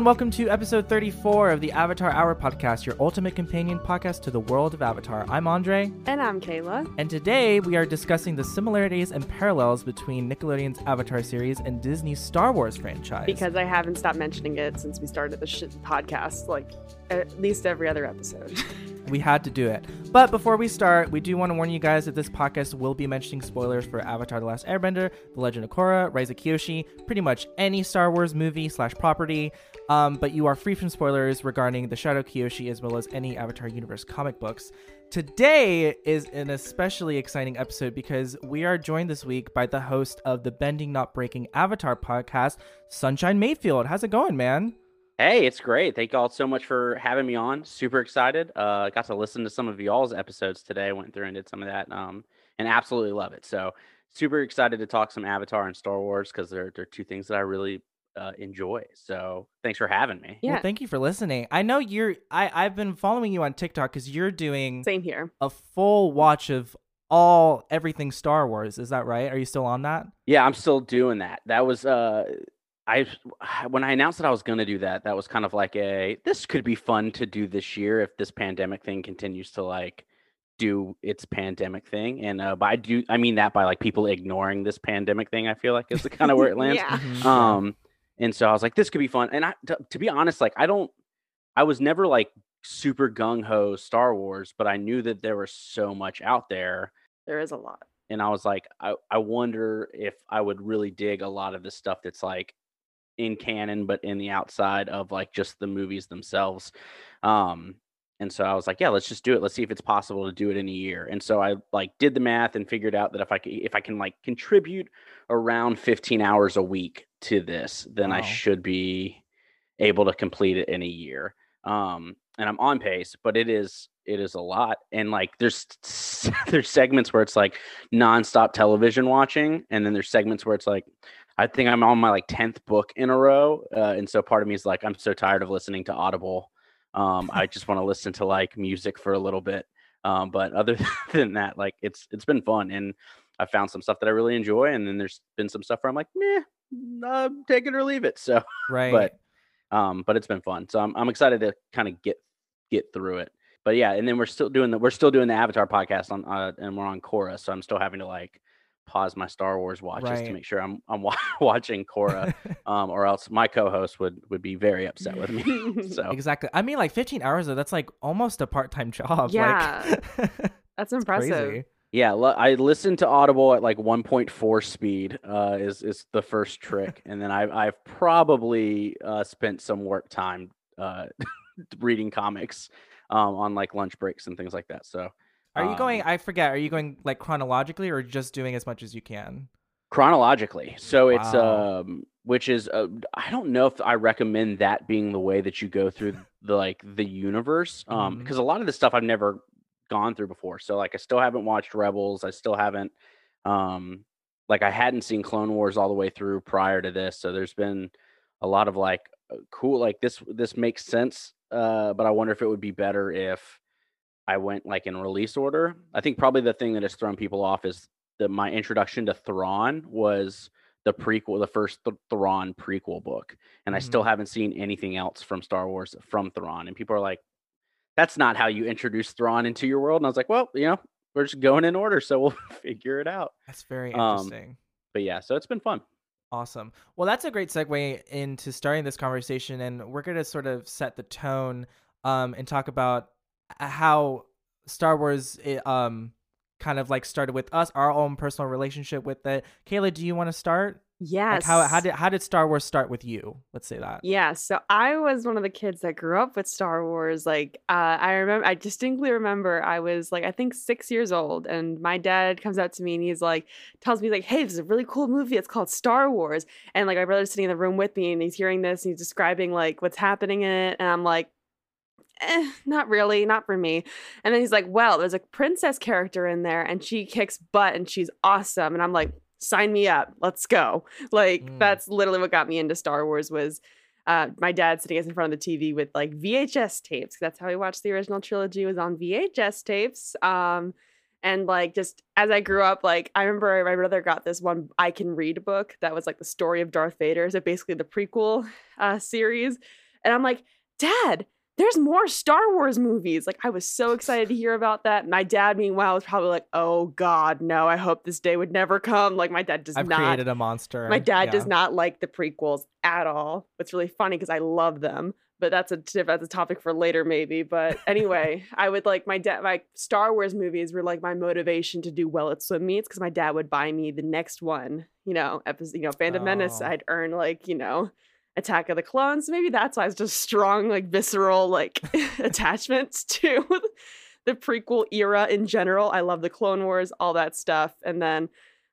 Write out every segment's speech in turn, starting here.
And welcome to episode 34 of the Avatar Hour podcast, your ultimate companion podcast to the world of Avatar. I'm Andre. And I'm Kayla. And today we are discussing the similarities and parallels between Nickelodeon's Avatar series and Disney's Star Wars franchise. Because I haven't stopped mentioning it since we started the sh- podcast, like at least every other episode. we had to do it. But before we start, we do want to warn you guys that this podcast will be mentioning spoilers for Avatar The Last Airbender, The Legend of Korra, Rise of Kyoshi, pretty much any Star Wars movie slash property. Um, but you are free from spoilers regarding The Shadow Kyoshi as well as any Avatar Universe comic books. Today is an especially exciting episode because we are joined this week by the host of the Bending Not Breaking Avatar podcast, Sunshine Mayfield. How's it going, man? Hey, it's great. Thank y'all so much for having me on. Super excited. Uh, got to listen to some of y'all's episodes today. Went through and did some of that, um, and absolutely love it. So super excited to talk some Avatar and Star Wars because they're they're two things that I really uh, enjoy. So thanks for having me. Yeah, well, thank you for listening. I know you're. I I've been following you on TikTok because you're doing same here a full watch of all everything Star Wars. Is that right? Are you still on that? Yeah, I'm still doing that. That was uh I when I announced that I was going to do that, that was kind of like a this could be fun to do this year if this pandemic thing continues to like do its pandemic thing. And uh, by do I mean that by like people ignoring this pandemic thing. I feel like is the kind of where it lands. yeah. Mm-hmm. Um, and so I was like, this could be fun. And I, to, to be honest, like I don't, I was never like super gung ho Star Wars, but I knew that there was so much out there. There is a lot. And I was like, I, I wonder if I would really dig a lot of the stuff that's like in canon but in the outside of like just the movies themselves. Um and so i was like yeah let's just do it. Let's see if it's possible to do it in a year. And so i like did the math and figured out that if i can if i can like contribute around 15 hours a week to this then wow. i should be able to complete it in a year. Um and i'm on pace but it is it is a lot. And like there's there's segments where it's like nonstop television watching and then there's segments where it's like I think I'm on my like 10th book in a row. Uh, and so part of me is like, I'm so tired of listening to Audible. Um, I just want to listen to like music for a little bit. Um, but other than that, like it's, it's been fun. And I found some stuff that I really enjoy. And then there's been some stuff where I'm like, nah, uh, take it or leave it. So, right. But, um, but it's been fun. So I'm, I'm excited to kind of get, get through it. But yeah, and then we're still doing the, we're still doing the Avatar podcast on, uh, and we're on Korra. So I'm still having to like, pause my Star Wars watches right. to make sure I'm I'm watching Korra, um, or else my co-host would would be very upset with me. so exactly, I mean, like 15 hours though, that's like almost a part time job. Yeah, like, that's impressive. Crazy. Yeah, I listened to Audible at like 1.4 speed. Uh, is is the first trick, and then I've I've probably uh, spent some work time uh, reading comics um, on like lunch breaks and things like that. So are you going? Um, I forget. Are you going like chronologically, or just doing as much as you can? Chronologically. So wow. it's um, which is uh, I don't know if I recommend that being the way that you go through the like the universe, um, because mm-hmm. a lot of the stuff I've never gone through before. So like I still haven't watched Rebels. I still haven't, um, like I hadn't seen Clone Wars all the way through prior to this. So there's been a lot of like uh, cool, like this this makes sense. Uh, but I wonder if it would be better if I went like in release order. I think probably the thing that has thrown people off is that my introduction to Thrawn was the prequel, the first Th- Thrawn prequel book, and mm-hmm. I still haven't seen anything else from Star Wars from Thrawn. And people are like, "That's not how you introduce Thrawn into your world." And I was like, "Well, you know, we're just going in order, so we'll figure it out." That's very interesting. Um, but yeah, so it's been fun. Awesome. Well, that's a great segue into starting this conversation, and we're going to sort of set the tone um, and talk about how Star Wars it, um kind of like started with us, our own personal relationship with it. Kayla, do you want to start? Yes. Like how how did how did Star Wars start with you? Let's say that. Yeah. So I was one of the kids that grew up with Star Wars. Like uh, I remember, I distinctly remember I was like I think six years old, and my dad comes out to me and he's like tells me like, "Hey, this is a really cool movie. It's called Star Wars." And like my brother's sitting in the room with me, and he's hearing this, and he's describing like what's happening in it, and I'm like, eh, not really, not for me. And then he's like, well, there's a princess character in there and she kicks butt and she's awesome. And I'm like, sign me up. Let's go. Like mm. that's literally what got me into Star Wars was uh, my dad sitting us in front of the TV with like VHS tapes. That's how we watched the original trilogy was on VHS tapes. Um, And like just as I grew up, like I remember my brother got this one I can read book that was like the story of Darth Vader, so basically the prequel uh, series. And I'm like, Dad, there's more Star Wars movies. Like I was so excited to hear about that. My dad, meanwhile, was probably like, "Oh God, no! I hope this day would never come." Like my dad does I've not. created a monster. My dad Yeah. does not like the prequels at all. It's really funny because I love them, but that's a tip. That's a topic for later, maybe. But anyway, I would like my dad. My Star Wars movies were like my motivation to do well at swim meets because my dad would buy me the next one. You know, episode. You know, Phantom Menace. Oh. I'd earn like you know. Attack of the Clones. Maybe that's why it's just strong, like visceral, like attachments to the prequel era in general. I love the Clone Wars, all that stuff. And then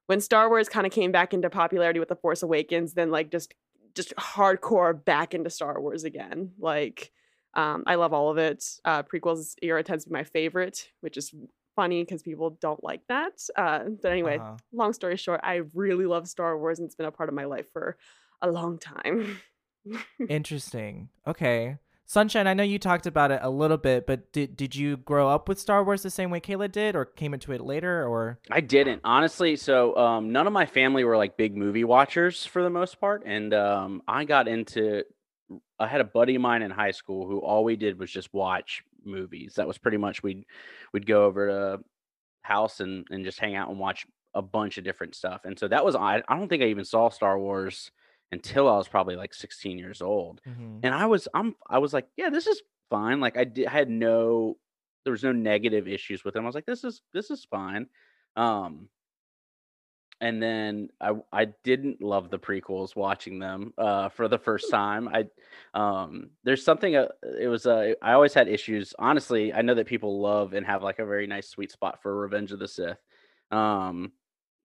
when Star Wars kind of came back into popularity with The Force Awakens, then like just just hardcore back into Star Wars again. Like um, I love all of it. Uh, prequels era tends to be my favorite, which is funny because people don't like that. Uh, but anyway, Uh-huh. long story short, I really love Star Wars and it's been a part of my life for a long time. Interesting. Okay. Sunshine, I know you talked about it a little bit, but did did you grow up with Star Wars the same way Kayla did, or came into it later, or I didn't honestly. So um, none of my family were like big movie watchers for the most part, and um, I got into. I had a buddy of mine in high school who all we did was just watch movies. That was pretty much we'd we'd go over to house and and just hang out and watch a bunch of different stuff. And so that was I. I don't think I even saw Star Wars until I was probably like 16 years old Mhm. and I was I'm I was like, yeah, this is fine. Like I did, had no there was no negative issues with him. I was like, this is this is fine. Um and then I I didn't love the prequels watching them uh for the first time. I um there's something uh, it was uh I always had issues. Honestly, I know that people love and have like a very nice sweet spot for Revenge of the Sith. Um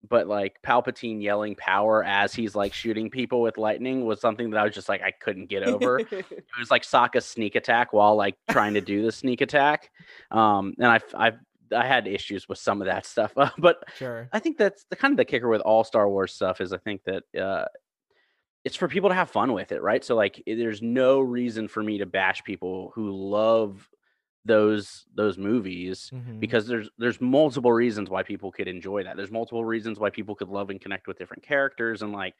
but like Palpatine yelling power as he's like shooting people with lightning was something that I was just like I couldn't get over it was like Sokka's sneak attack while like trying to do the sneak attack. Um, and I I I had issues with some of that stuff, but sure. I think that's the kind of the kicker with all Star Wars stuff is I think that uh, it's for people to have fun with it, right? So like, there's no reason for me to bash people who love those those movies Mhm. because there's there's multiple reasons why people could enjoy that. There's multiple reasons why people could love and connect with different characters and like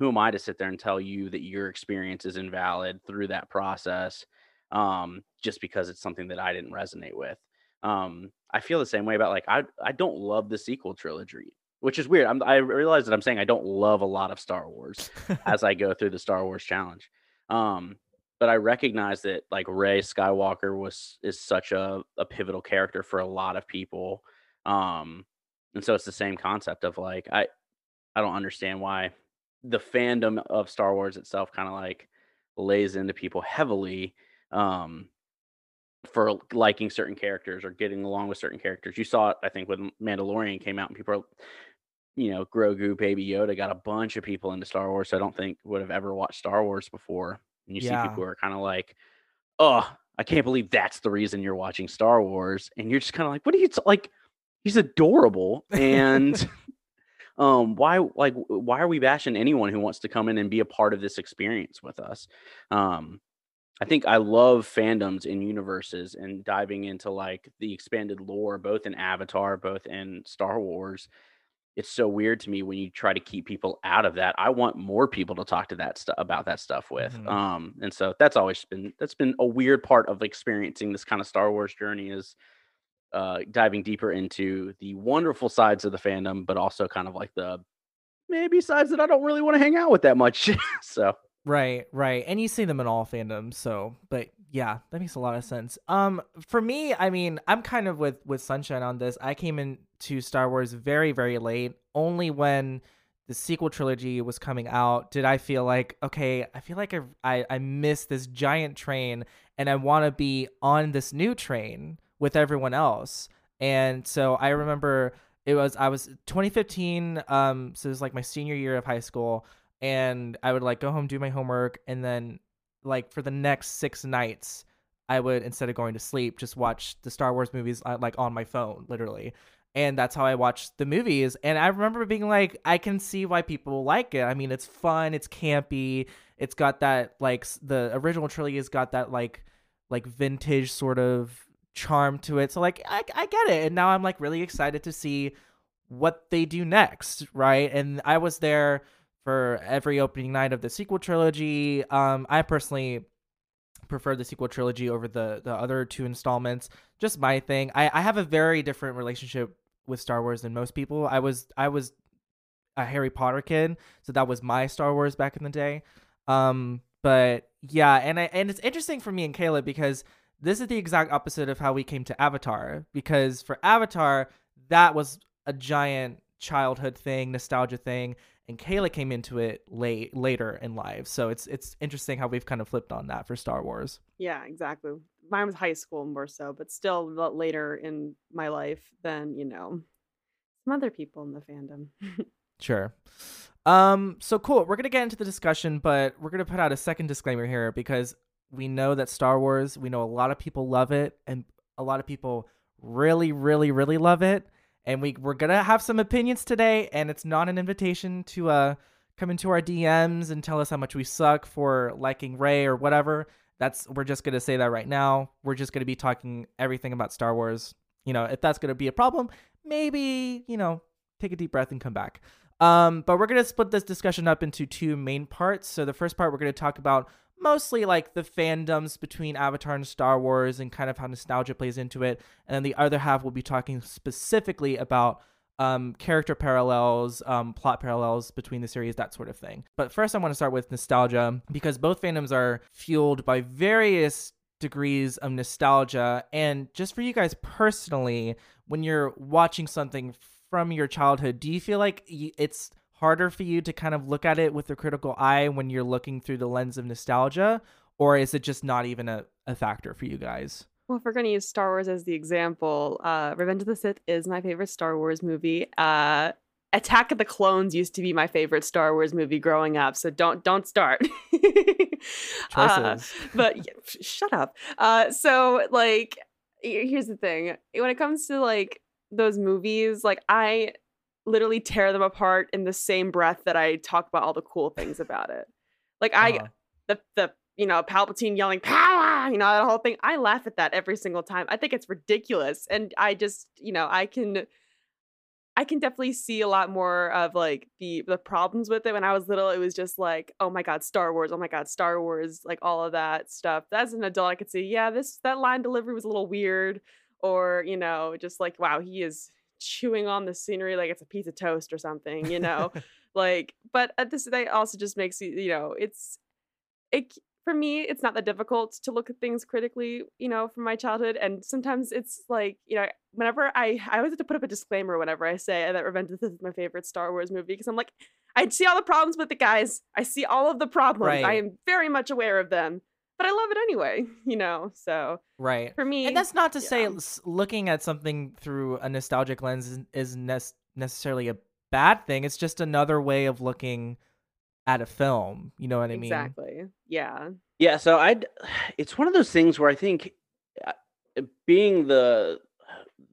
who am I to sit there and tell you that your experience is invalid through that process um just because it's something that I didn't resonate with. Um I feel the same way about like I I don't love the sequel trilogy, which is weird. I'm I realize that I'm saying I don't love a lot of Star Wars as I go through the Star Wars challenge. Um, but I recognize that like Rey Skywalker was is such a, a pivotal character for a lot of people. Um, and so it's the same concept of like I I don't understand why the fandom of Star Wars itself kind of like lays into people heavily um for liking certain characters or getting along with certain characters. You saw it, I think, when Mandalorian came out and people are you know, Grogu, Baby Yoda got a bunch of people into Star Wars. So I don't think would have ever watched Star Wars before. And you see people who are kind of like, "Oh, I can't believe that's the reason you're watching Star Wars," and you're just kind of like, "What are you t- like? He's adorable, and um, why like why are we bashing anyone who wants to come in and be a part of this experience with us?" Um, I think I love fandoms and universes and diving into like the expanded lore, both in Avatar, both in Star Wars it's so weird to me when you try to keep people out of that. I want more people to talk to that stuff about that stuff with. Mhm. Um, and so that's always been that's been a weird part of experiencing this kind of Star Wars journey is uh diving deeper into the wonderful sides of the fandom, but also kind of like the maybe sides that I don't really want to hang out with that much. so Right, right. And you see them in all fandoms, so but yeah, that makes a lot of sense. Um for me, I mean, I'm kind of with with Sunshine on this. I came into Star Wars very very late, only when the sequel trilogy was coming out did I feel like okay, I feel like I I, I missed this giant train and I want to be on this new train with everyone else. And so I remember it was I was 2015 um so it was like my senior year of high school and I would like go home do my homework and then like for the next 6 nights I would instead of going to sleep just watch the Star Wars movies uh, like on my phone literally and that's how I watched the movies and I remember being like I can see why people like it I mean it's fun it's campy it's got that like the original trilogy has got that like like vintage sort of charm to it. So like I, I get it, and now I'm like really excited to see what they do next, right? And I was there for every opening night of the sequel trilogy. Um, I personally prefer the sequel trilogy over the the other two installments. Just my thing. I, I have a very different relationship with Star Wars than most people. I was I was a Harry Potter kid, so that was my Star Wars back in the day. Um, but yeah, and I and it's interesting for me and Kayla because this is the exact opposite of how we came to Avatar. Because for Avatar, that was a giant childhood thing, nostalgia thing, and Kayla came into it late later in life. So it's it's interesting how we've kind of flipped on that for Star Wars. Yeah, exactly. Mine was high school more so, but still later in my life than you know some other people in the fandom. sure. Um. So cool. We're gonna get into the discussion, but we're gonna put out a second disclaimer here because we know that Star Wars. We know a lot of people love it, and a lot of people really, really, really love it and we we're gonna have some opinions today, and it's not an invitation to uh come into our DMs and tell us how much we suck for liking Rey or whatever. That's we're just gonna say that right now. We're just gonna be talking everything about Star Wars. You know, if that's gonna be a problem, maybe you know take a deep breath and come back. Um, but we're gonna split this discussion up into two main parts. So the first part we're gonna talk about mostly like the fandoms between Avatar and Star Wars and kind of how nostalgia plays into it. And then the other half will be talking specifically about um, character parallels, um, plot parallels between the series, that sort of thing. But first, I want to start with nostalgia because both fandoms are fueled by various degrees of nostalgia. And just for you guys personally, when you're watching something from your childhood, do you feel like it's harder for you to kind of look at it with a critical eye when you're looking through the lens of nostalgia? Or is it just not even a, a factor for you guys? Well, if we're going to use Star Wars as the example, uh, Revenge of the Sith is my favorite Star Wars movie. Uh, Attack of the Clones used to be my favorite Star Wars movie growing up, so don't don't start. uh, but yeah, shut up. Uh, so like, here's the thing: when it comes to like those movies, like I literally tear them apart in the same breath that I talk about all the cool things about it. Like I uh-huh. the the you know, Palpatine yelling power, you know, that whole thing. I laugh at that every single time. I think it's ridiculous. And I just, you know, I can I can definitely see a lot more of like the the problems with it. When I was little, it was just like, oh my god, Star Wars, oh my god, Star Wars, like all of that stuff. As an adult, I could see, yeah, this that line delivery was a little weird, or you know, just like, wow, he is chewing on the scenery like it's a piece of toast or something, you know? like, but at this day also just makes you, you know, it's it for me, it's not that difficult to look at things critically, you know, from my childhood. And sometimes it's like, you know, whenever I I always have to put up a disclaimer whenever I say that Revenge of the Sith is my favorite Star Wars movie because I'm like, I see all the problems with the guys. I see all of the problems. Right. I am very much aware of them but I love it anyway, you know. So right for me, and that's not to yeah. say looking at something through a nostalgic lens is, is ne- necessarily a bad thing. It's just another way of looking at a film. You know what I mean? Exactly. Yeah. Yeah. So I'd. It's one of those things where I think uh, being the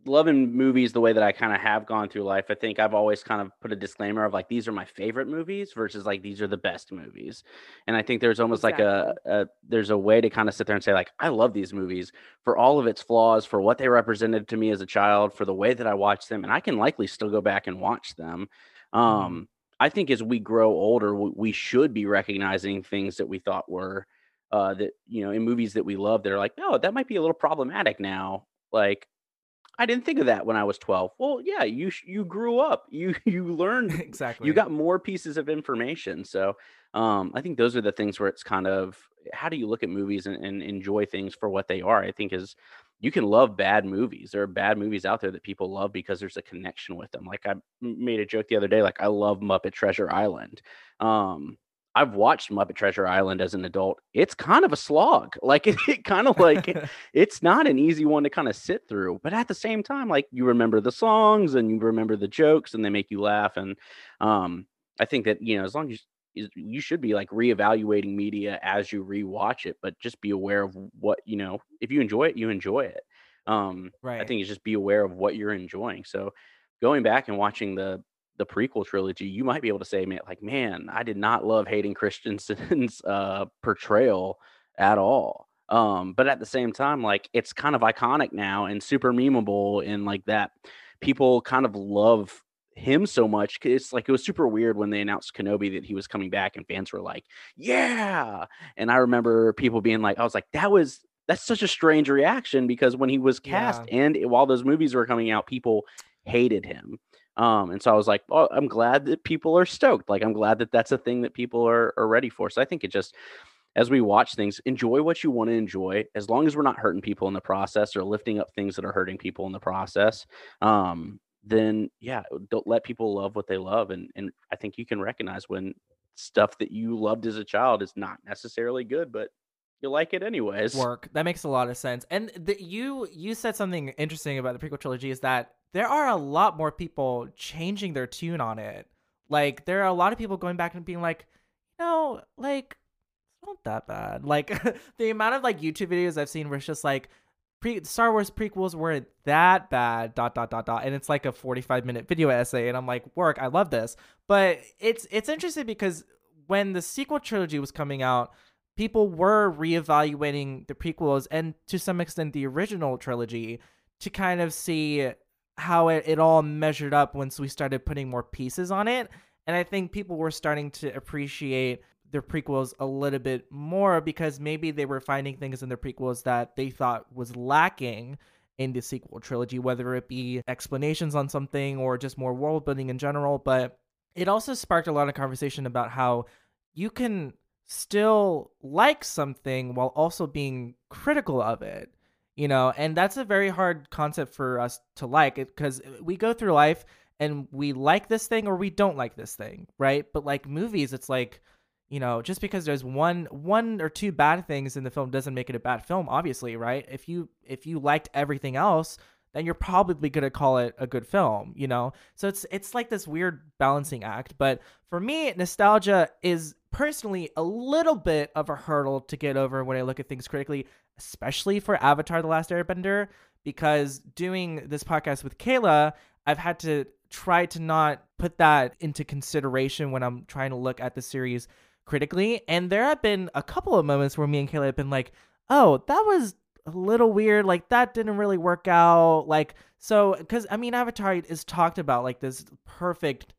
loving movies the way that I kind of have gone through life, I think I've always kind of put a disclaimer of like these are my favorite movies versus like these are the best movies. And I think there's almost exactly. like a, a, there's a way to kind of sit there and say like I love these movies for all of its flaws, for what they represented to me as a child, for the way that I watched them, and I can likely still go back and watch them. Mm-hmm. Um. I think as we grow older, we should be recognizing things that we thought were uh, that you know in movies that we love that are like, oh, that might be a little problematic now. Like I didn't think of that when I was 12. Well, yeah, you you grew up. You you learned exactly. You got more pieces of information. So, um, I think those are the things where it's kind of how do you look at movies and, and enjoy things for what they are? I think is you can love bad movies. There are bad movies out there that people love because there's a connection with them. Like I made a joke the other day, like I love Muppet Treasure Island. Um, I've watched Muppet Treasure Island as an adult. It's kind of a slog. Like it, it kind of like it's not an easy one to kind of sit through. But at the same time, like you remember the songs and you remember the jokes and they make you laugh. And um, I think that you know as long as you, you should be like reevaluating media as you rewatch it, but just be aware of what you know. If you enjoy it, you enjoy it. Um, right. I think it's just be aware of what you're enjoying. So going back and watching the the prequel trilogy, you might be able to say, man, like, man, I did not love Hayden Christensen's uh, portrayal at all. Um, but at the same time, like it's kind of iconic now and super memeable and like that people kind of love him so much. It's like it was super weird when they announced Kenobi that he was coming back and fans were like, Yeah. And I remember people being like, I was like, that was that's such a strange reaction because when he was cast Yeah. and while those movies were coming out, people hated him. Um, and so I was like, well, I'm glad that people are stoked. Like, I'm glad that that's a thing that people are, are ready for. So I think it just, as we watch things, enjoy what you want to enjoy, as long as we're not hurting people in the process or lifting up things that are hurting people in the process. Um, then yeah, don't let people love what they love. And and I think you can recognize when stuff that you loved as a child is not necessarily good, but you like it anyways. work. That makes a lot of sense. And the, you you said something interesting about the prequel trilogy is that there are a lot more people changing their tune on it. Like there are a lot of people going back and being like, you know, like it's not that bad. Like the amount of like YouTube videos I've seen where it's just like pre Star Wars prequels weren't that bad dot dot dot dot and it's like a 45 minute video essay and I'm like, work, I love this. But it's it's interesting because when the sequel trilogy was coming out, people were reevaluating the prequels and to some extent the original trilogy to kind of see how it, it all measured up once we started putting more pieces on it. And I think people were starting to appreciate the prequels a little bit more because maybe they were finding things in the prequels that they thought was lacking in the sequel trilogy, whether it be explanations on something or just more world building in general. But it also sparked a lot of conversation about how you can still like something while also being critical of it you know and that's a very hard concept for us to like because we go through life and we like this thing or we don't like this thing right? But like movies it's like you know just because there's one one or two bad things in the film doesn't make it a bad film obviously right? If you if you liked everything else then you're probably going to call it a good film you know? So it's it's like this weird balancing act but for me nostalgia is personally a little bit of a hurdle to get over when i look at things critically especially for avatar the last airbender because doing this podcast with kayla i've had to try to not put that into consideration when i'm trying to look at the series critically and there have been a couple of moments where me and kayla have been like oh that was a little weird like that didn't really work out like so because i mean avatar is talked about like this perfect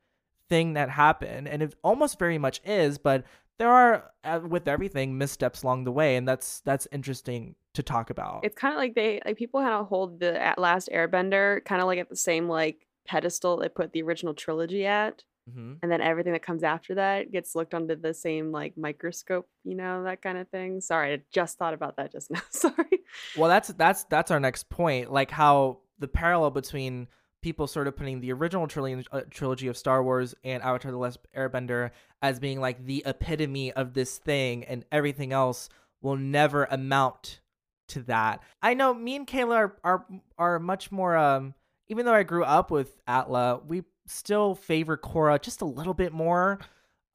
thing that happened and it almost very much is but there are uh, with everything missteps along the way and that's that's interesting to talk about. It's kind of like they like people kind of hold the last Airbender kind of like at the same like pedestal they put the original trilogy at, Mhm. and then everything that comes after that gets looked under the same like microscope, you know, that kind of thing. Sorry, I just thought about that just now. Sorry. well that's that's that's our next point like how the parallel between people sort of putting the original trilogy, uh, trilogy of Star Wars and Avatar the Last Airbender as being like the epitome of this thing and everything else will never amount to that. I know me and Kayla are are, are much more um even though I grew up with Atla, we still favor Korra just a little bit more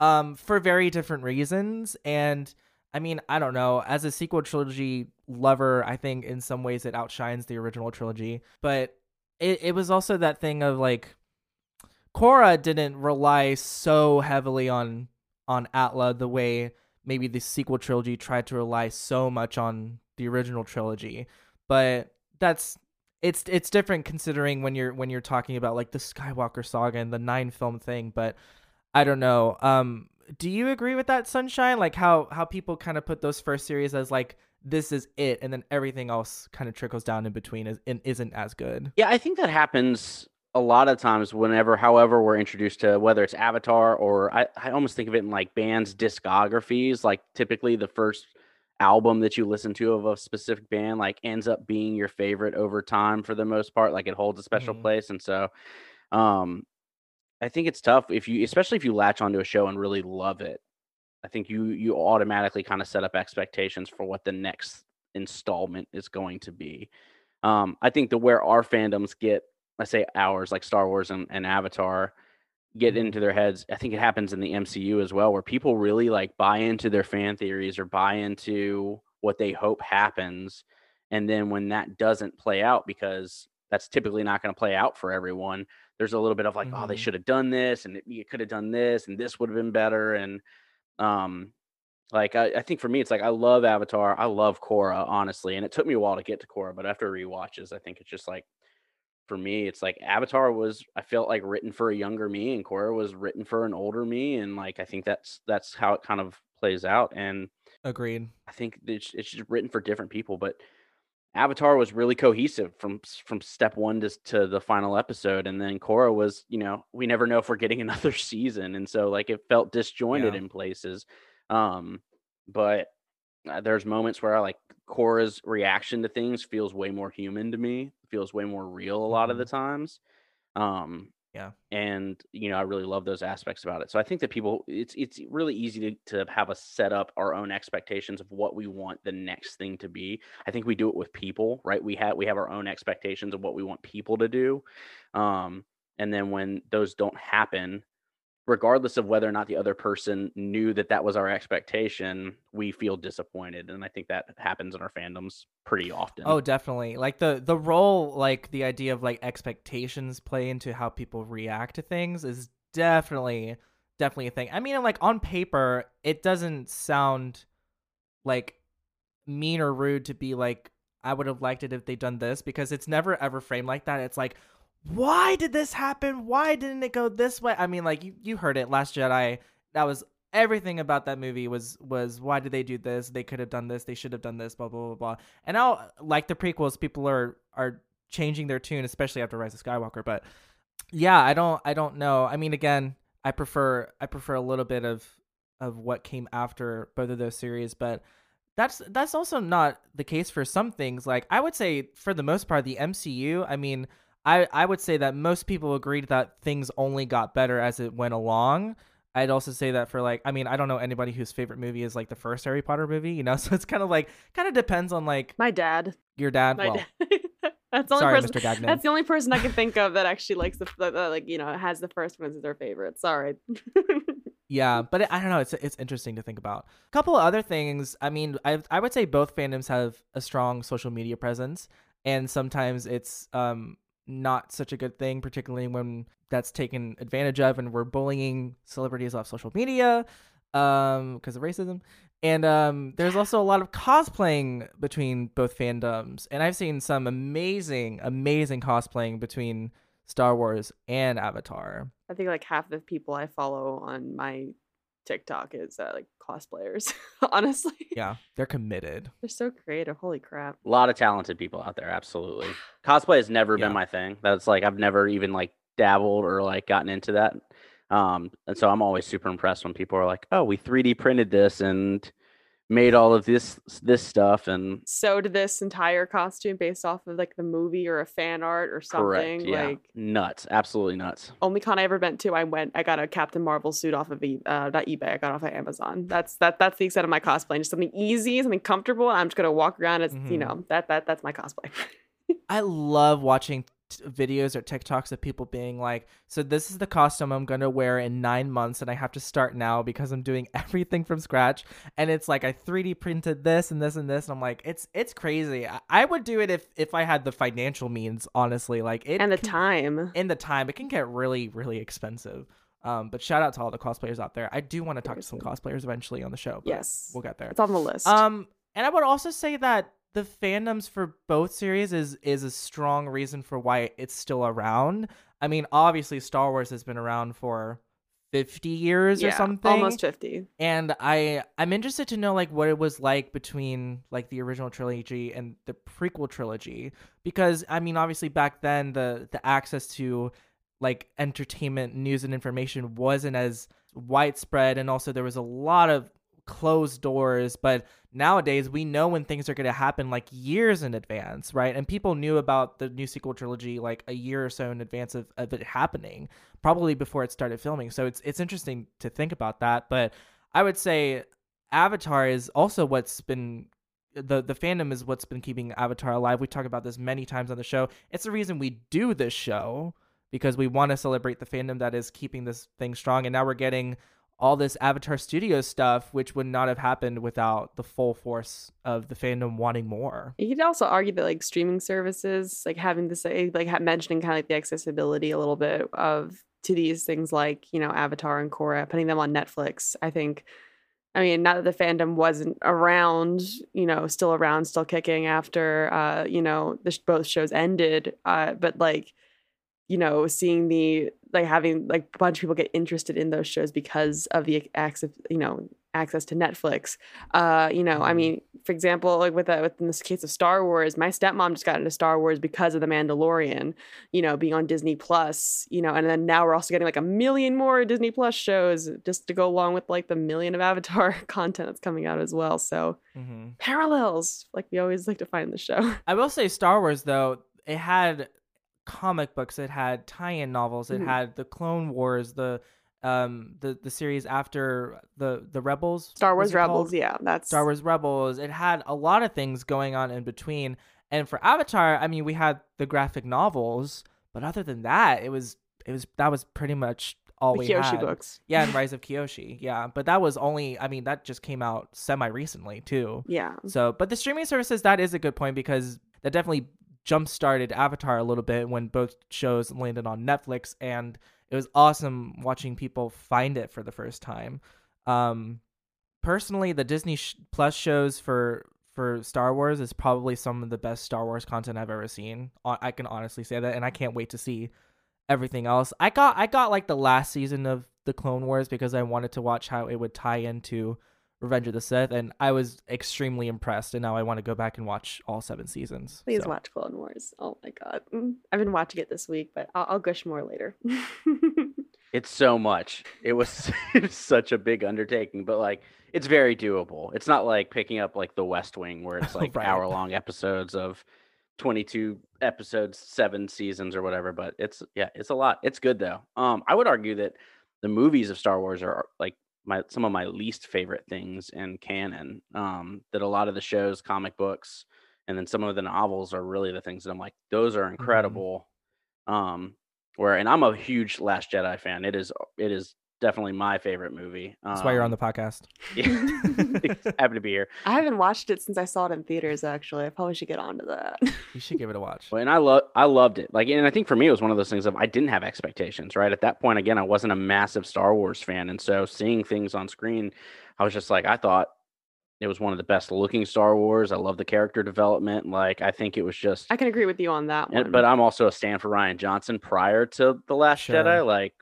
um for very different reasons and I mean, I don't know. As a sequel trilogy lover, I think in some ways it outshines the original trilogy. But it, it was also that thing of like Korra didn't rely so heavily on on Atla the way maybe the sequel trilogy tried to rely so much on the original trilogy. But that's it's it's different considering when you're when you're talking about like the Skywalker saga and the nine film thing, but I don't know. Um do you agree with that sunshine like how how people kind of put those first series as like this is it and then everything else kind of trickles down in between is, and isn't as good Yeah, I think that happens a lot of times whenever, however, we're introduced to whether it's Avatar or I, I almost think of it in like bands' discographies. Like typically the first album that you listen to of a specific band like ends up being your favorite over time for the most part. Like it holds a special Mhm. place. And so um I think it's tough if you especially if you latch onto a show and really love it. I think you you automatically kind of set up expectations for what the next installment is going to be. Um, I think the where our fandoms get, let's say ours, like Star Wars and, and Avatar, get into their heads. I think it happens in the MCU as well, where people really like buy into their fan theories or buy into what they hope happens. And then when that doesn't play out, because that's typically not going to play out for everyone, there's a little bit of like, oh, they Mhm. should have done this and it, could have done this and this would have been better. And um, Like I, I think for me, it's like I love Avatar. I love Korra, honestly, and it took me a while to get to Korra, but after rewatches, I think it's just like for me, it's like Avatar was I felt like written for a younger me, and Korra was written for an older me, and like I think that's that's how it kind of plays out. And Agreed. I think it's it's just written for different people, but Avatar was really cohesive from from step one to to the final episode, and then Korra was, you know, we never know if we're getting another season, and so like it felt disjointed Yeah. in places. Um, but uh, there's moments where I like Korra's reaction to things feels way more human to me, feels way more real a lot of the times. Um, Yeah. and you know I really love those aspects about it. So I think that people, it's it's really easy to to have us set up our own expectations of what we want the next thing to be. I think we do it with people, right? We have we have our own expectations of what we want people to do, um, and then when those don't happen, regardless of whether or not the other person knew that that was our expectation, we feel disappointed, and I think that happens in our fandoms pretty often. Oh, definitely. Like the the role, like the idea of like expectations play into how people react to things is definitely definitely a thing. I mean, like on paper, it doesn't sound like mean or rude to be like I would have liked it if they'd done this because it's never ever framed like that. It's like why did this happen? Why didn't it go this way? I mean, like you, you heard it last Jedi. That was everything about that movie was was why did they do this? They could have done this. They should have done this. Blah blah blah blah. And now, like the prequels, people are are changing their tune, especially after Rise of Skywalker. But yeah, I don't I don't know. I mean, again, I prefer I prefer a little bit of of what came after both of those series, but that's that's also not the case for some things. Like I would say, for the most part, the MCU. I mean, I I would say that most people agreed that things only got better as it went along. I'd also say that for like, I mean, I don't know anybody whose favorite movie is like the first Harry Potter movie, you know. So it's kind of like, kind of depends on like My dad. your dad. My well, dad. that's the only sorry, person. Mr. Gagnon. That's the only person I can think of that actually likes the, the, the like you know has the first ones as their favorite. Sorry. Yeah, but it, I don't know. It's it's interesting to think about. A couple of other things. I mean, I I would say both fandoms have a strong social media presence, and sometimes it's um not such a good thing, particularly when that's taken advantage of, and we're bullying celebrities off social media, um, because of racism. And um, there's also a lot of cosplaying between both fandoms, and I've seen some amazing, amazing cosplaying between Star Wars and Avatar. I think like half the people I follow on my TikTok is uh, like cosplayers. Honestly, Yeah, they're committed. they're so creative. Holy crap! A lot of talented people out there, absolutely. Cosplay has never Yeah. been my thing. That's like I've never even like dabbled or like gotten into that. Um, and so I'm always super impressed when people are like, "Oh, we 3D printed this and made all of this this stuff." And Sewed this entire costume based off of like the movie or a fan art or something. correct, yeah, Like nuts, absolutely nuts. only con I ever went to, I went. I got a Captain Marvel suit off of e- uh, not eBay. I got it off of Amazon. That's that. That's the extent of my cosplay. Just something easy, something comfortable. And I'm just gonna walk around as you Mhm. know that that that's my cosplay. I love watching t- videos or TikToks of people being like, "So this is the costume I'm gonna wear in nine months, and I have to start now because I'm doing everything from scratch." And it's like I 3D printed this and this and this, and I'm like, "It's it's crazy." I, I would do it if if I had the financial means, honestly. Like it and the can- time. in the time, it can get really really expensive. Um, but shout out to all the cosplayers out there. I do want to talk to some cosplayers eventually on the show. But Yes. we'll get there. It's on the list. Um, and I would also say that the fandoms for both series is is a strong reason for why it's still around. I mean, obviously, Star Wars has been around for fifty years or something, almost fifty. and I I'm interested to know like what it was like between like the original trilogy and the prequel trilogy because I mean obviously back then the the access to like entertainment news and information wasn't as widespread and also there was a lot of closed doors but nowadays we know when things are going to happen like years in advance right? And people knew about the new sequel trilogy like a year or so in advance of, of it happening probably before it started filming. So it's it's interesting to think about that but i would say avatar is also what's been the the fandom is what's been keeping avatar alive. We talk about this many times on the show. It's the reason we do this show because we want to celebrate the fandom that is keeping this thing strong and now we're getting all this Avatar Studios stuff, which would not have happened without the full force of the fandom wanting more. You could also argue that like streaming services, like having to say, like mentioning kind of like the accessibility a little bit of to these things like you know Avatar and Korra, putting them on Netflix. I think I mean, not that the fandom wasn't around, you know, still around, still kicking after, uh, you know, the both shows ended. Uh, but like, you know, seeing the like having like a bunch of people get interested in those shows because of the access, you know, access to Netflix. Uh, you know, I Mhm. mean, for example, like with that, with in this case of Star Wars, my stepmom just got into Star Wars because of The Mandalorian, you know, being on Disney Plus, you know, and then now we're also getting like a million more Disney Plus shows just to go along with like the million of Avatar content that's coming out as well. So Mhm. parallels, like we always like to find in the show. I will say Star Wars though, it had comic books, it had tie-in novels, it Mhm. had the Clone Wars, the um the the series after the the Rebels. Star Wars Rebels, called? yeah, that's Star Wars Rebels. It had a lot of things going on in between. And for Avatar, I mean, we had the graphic novels, but other than that, it was it was that was pretty much all the we Kyoshi had. books. Yeah, and Rise of Kyoshi. Yeah, but that was only. I mean, that just came out semi recently too. Yeah. So, but the streaming services, that is a good point because that definitely jump started Avatar a little bit when both shows landed on Netflix, and it was awesome watching people find it for the first time. Um, personally, the Disney Plus shows for for Star Wars is probably some of the best Star Wars content I've ever seen. I can honestly say that, and I can't wait to see everything else. I got I got like the last season of the Clone Wars because I wanted to watch how it would tie into Revenge of the Sith, and I was extremely impressed. And now I want to go back and watch all seven seasons. Please So, watch Clone Wars. Oh my god, Mm, I've been watching it this week, but I'll, I'll gush more later. It's so much. It was it was such a big undertaking, but like it's very doable. It's not like picking up like The West Wing where it's like Right. hour long episodes of 22 episodes, 7 seasons or whatever, but it's yeah, it's a lot. It's good though. Um I would argue that the movies of Star Wars are like my some of my least favorite things in canon. Um that a lot of the shows, comic books, and then some of the novels are really the things that I'm like those are incredible. Um where and I'm a huge Last Jedi fan. It is it is definitely my favorite movie. that's why you're on Um, the podcast. yeah, happy to be here. I haven't watched it since I saw it in theaters. Actually, I probably should get onto that. You should give it a watch. Well, and I love I loved it. Like, and I think for me it was one of those things of I didn't have expectations. Right at that point, again, I wasn't a massive Star Wars fan, and so seeing things on screen, I was just like, I thought it was one of the best looking Star Wars. I love the character development. Like, I think it was just. I can agree with you on that one. And, but I'm also a stand for Rian Johnson prior to the Last Sure. Jedi. Like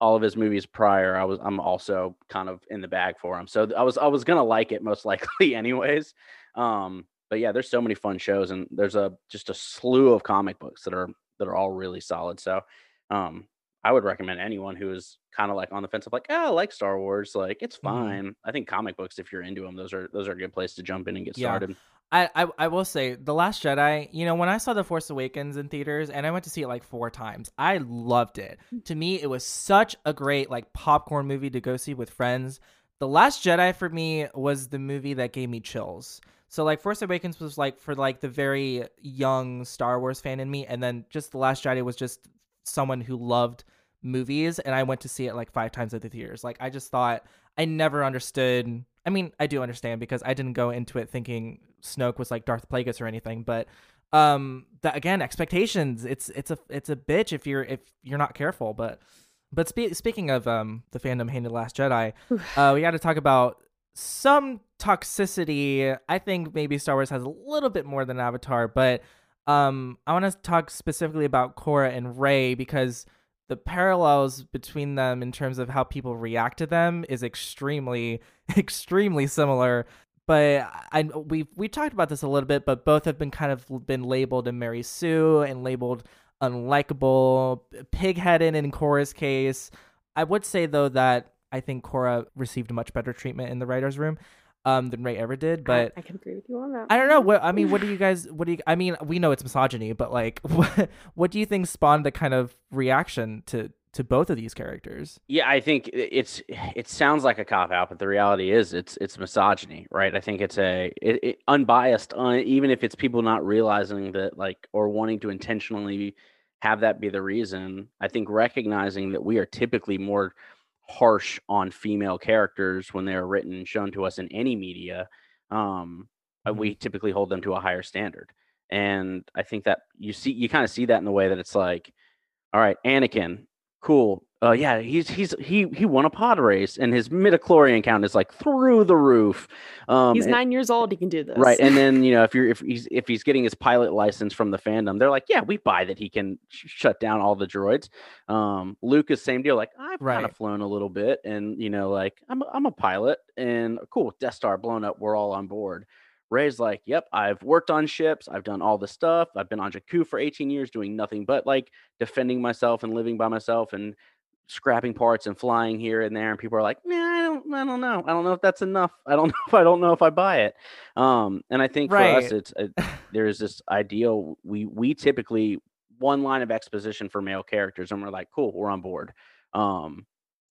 all of his movies prior, I was I'm also kind of in the bag for him. So I was I was gonna like it most likely anyways. Um, but yeah, there's so many fun shows and there's a just a slew of comic books that are that are all really solid. So um I would recommend anyone who is kind of like on the fence of like, oh, I like Star Wars, like it's Mhm. fine. I think comic books, if you're into them, those are those are a good place to jump in and get Yeah. started. I, I I will say the Last Jedi. You know, when I saw the Force Awakens in theaters, and I went to see it like four times, I loved it. To me, it was such a great like popcorn movie to go see with friends. The Last Jedi for me was the movie that gave me chills. So like Force Awakens was like for like the very young Star Wars fan in me, and then just the Last Jedi was just someone who loved movies, and I went to see it like five times at the theaters. Like I just thought I never understood. I mean, I do understand because I didn't go into it thinking Snoke was like Darth Plagueis or anything, but um that again expectations it's it's a it's a bitch if you're if you're not careful but but spe- speaking of um the fandom hated last jedi uh we got to talk about some toxicity i think maybe star wars has a little bit more than avatar but um i want to talk specifically about Korra and Rey because the parallels between them in terms of how people react to them is extremely extremely similar but I we we talked about this a little bit, but both have been kind of been labeled in Mary Sue and labeled unlikable, pigheaded in Korra's case. I would say though that I think Korra received much better treatment in the writers' room um, than Rey ever did. But I, I can agree with you on that. I don't know. What I mean, what do you guys? What do you? I mean, we know it's misogyny, but like, what what do you think spawned the kind of reaction to to both of these characters? Yeah, I think it's it sounds like a cop out, but the reality is it's it's misogyny, right? I think it's a it, it, unbiased, uh, even if it's people not realizing that, like, or wanting to intentionally have that be the reason. I think recognizing that we are typically more harsh on female characters when they are written and shown to us in any media. Um, uh, we typically hold them to a higher standard, and I think that you see you kind of see that in the way that it's like, all right, Anakin, cool. Uh, yeah, he's he's he he won a pod race, and his midichlorian count is like through the roof. Um, He's and- nine years old. He can do this. right, and then you know if you're if he's if he's getting his pilot license from the fandom, they're like, yeah, we buy that he can sh- shut down all the droids. Um, Luke is same deal. Like I've kind of flown a little bit, and you know, like I'm a, I'm a pilot, and cool, Death Star blown up, we're all on board. Rey's like, yep, I've worked on ships, I've done all this stuff, I've been on Jakku for 18 years doing nothing but like defending myself and living by myself and scrapping parts and flying here and there and people are like nah, i don't i don't know. I don't know if that's enough. I don't know if i don't know if i buy it. Um and i think for us it's uh there's this ideal we we typically one line of exposition for male characters and we're like cool we're on board. Um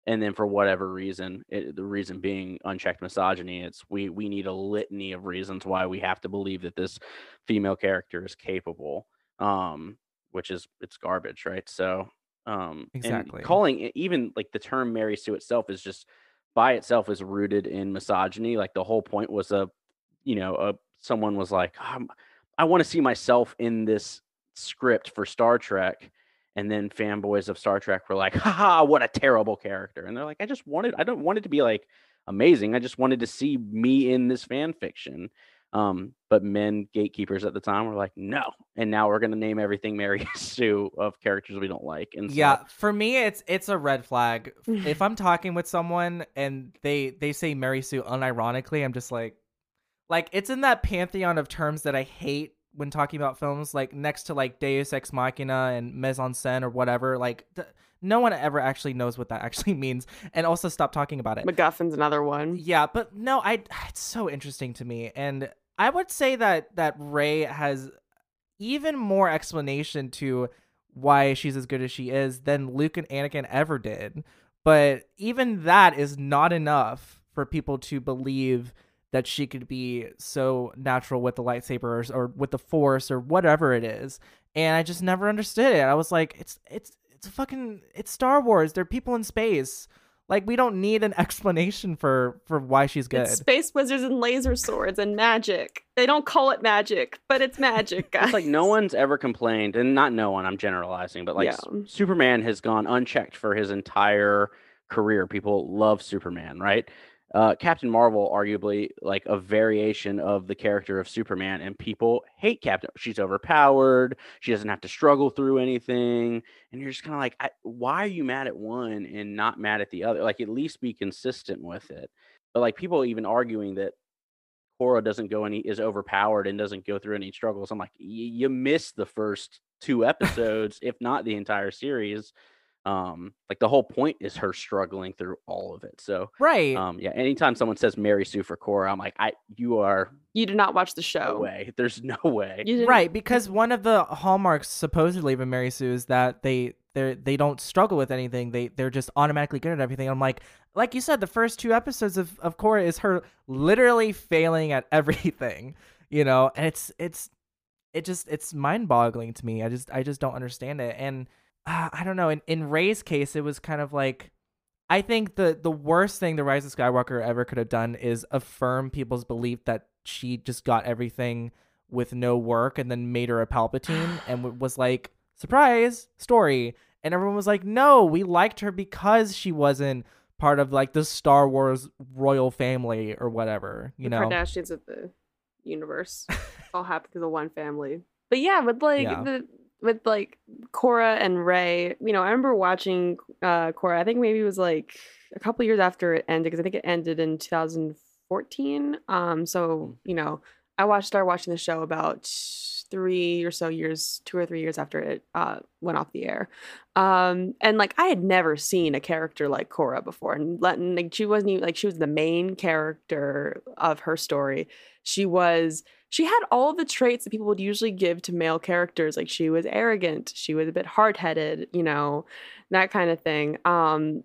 and then for whatever reason it, the reason being unchecked misogyny it's we we need a litany of reasons why we have to believe that this female character is capable um which is it's garbage right? So um and Exactly. calling it even like the term mary sue itself is just by itself is rooted in misogyny like the whole point was a you know a someone was like um, i want to see myself in this script for star trek and then fanboys of star trek were like haha what a terrible character and they're like i just wanted i don't want it to be like amazing i just wanted to see me in this fan fiction um, but men gatekeepers at the time were like, no. And now we're gonna name everything Mary Sue of characters we don't like. And so, Yeah, for me it's it's a red flag. if I'm talking with someone and they they say Mary Sue unironically, I'm just like like it's in that pantheon of terms that I hate when talking about films like next to like Deus Ex Machina and mise en scène or whatever like th- no one ever actually knows what that actually means and also stop talking about it. MacGuffin's another one. Yeah, but no, I it's so interesting to me and I would say that that Rey has even more explanation to why she's as good as she is than Luke and Anakin ever did. But even that is not enough for people to believe that she could be so natural with the lightsabers or with the force or whatever it is. And I just never understood it. I was like, it's it's it's fucking it's Star Wars. They're people in space. Like we don't need an explanation for for why she's good. It's space wizards and laser swords and magic. They don't call it magic, but it's magic, guys. it's like no one's ever complained, and not no one, I'm generalizing, but like S- Yeah. Superman has gone unchecked for his entire career. People love Superman, right? Uh, Captain Marvel, arguably like a variation of the character of Superman, and people hate Captain. She's overpowered. She doesn't have to struggle through anything, and you're just kind of like, I, why are you mad at one and not mad at the other? Like, at least be consistent with it. But like people even arguing that Korra doesn't go any is overpowered and doesn't go through any struggles. I'm like, "Y- you missed the first two episodes, if not the entire series. Um, like the whole point is her struggling through all of it. So, right. um, yeah. Anytime someone says Mary Sue for Korra, I'm like, I you are you did not watch the no show. way. There's no way. You right because one of the hallmarks supposedly of a mary sue is that they they they don't struggle with anything they they're just automatically good at everything i'm like like you said the first two episodes of of Korra is her literally failing at everything you know and it's it's it just it's mind-boggling to me i just i just don't understand it and uh, i don't know in in Rey's case it was kind of like I think the the worst thing the Rise of Skywalker ever could have done is affirm people's belief that she just got everything with no work and then made her a Palpatine and w- was like surprise story and everyone was like no we liked her because she wasn't part of like the Star Wars royal family or whatever you the know Kardashians of the universe all happen because the one family. But yeah, with like Yeah. the with like Korra and Rey, you know, I remember watching uh Korra. I think maybe it was like a couple years after it ended because I think it ended in 2014. Um, so you know, I watched started watching the show about three or so years, two or three years after it uh went off the air. Um, and like I had never seen a character like Korra before, and letting like she wasn't even like she was the main character of her story. She was she had all the traits that people would usually give to male characters. Like she was arrogant, she was a bit hard headed, you know, that kind of thing. Um,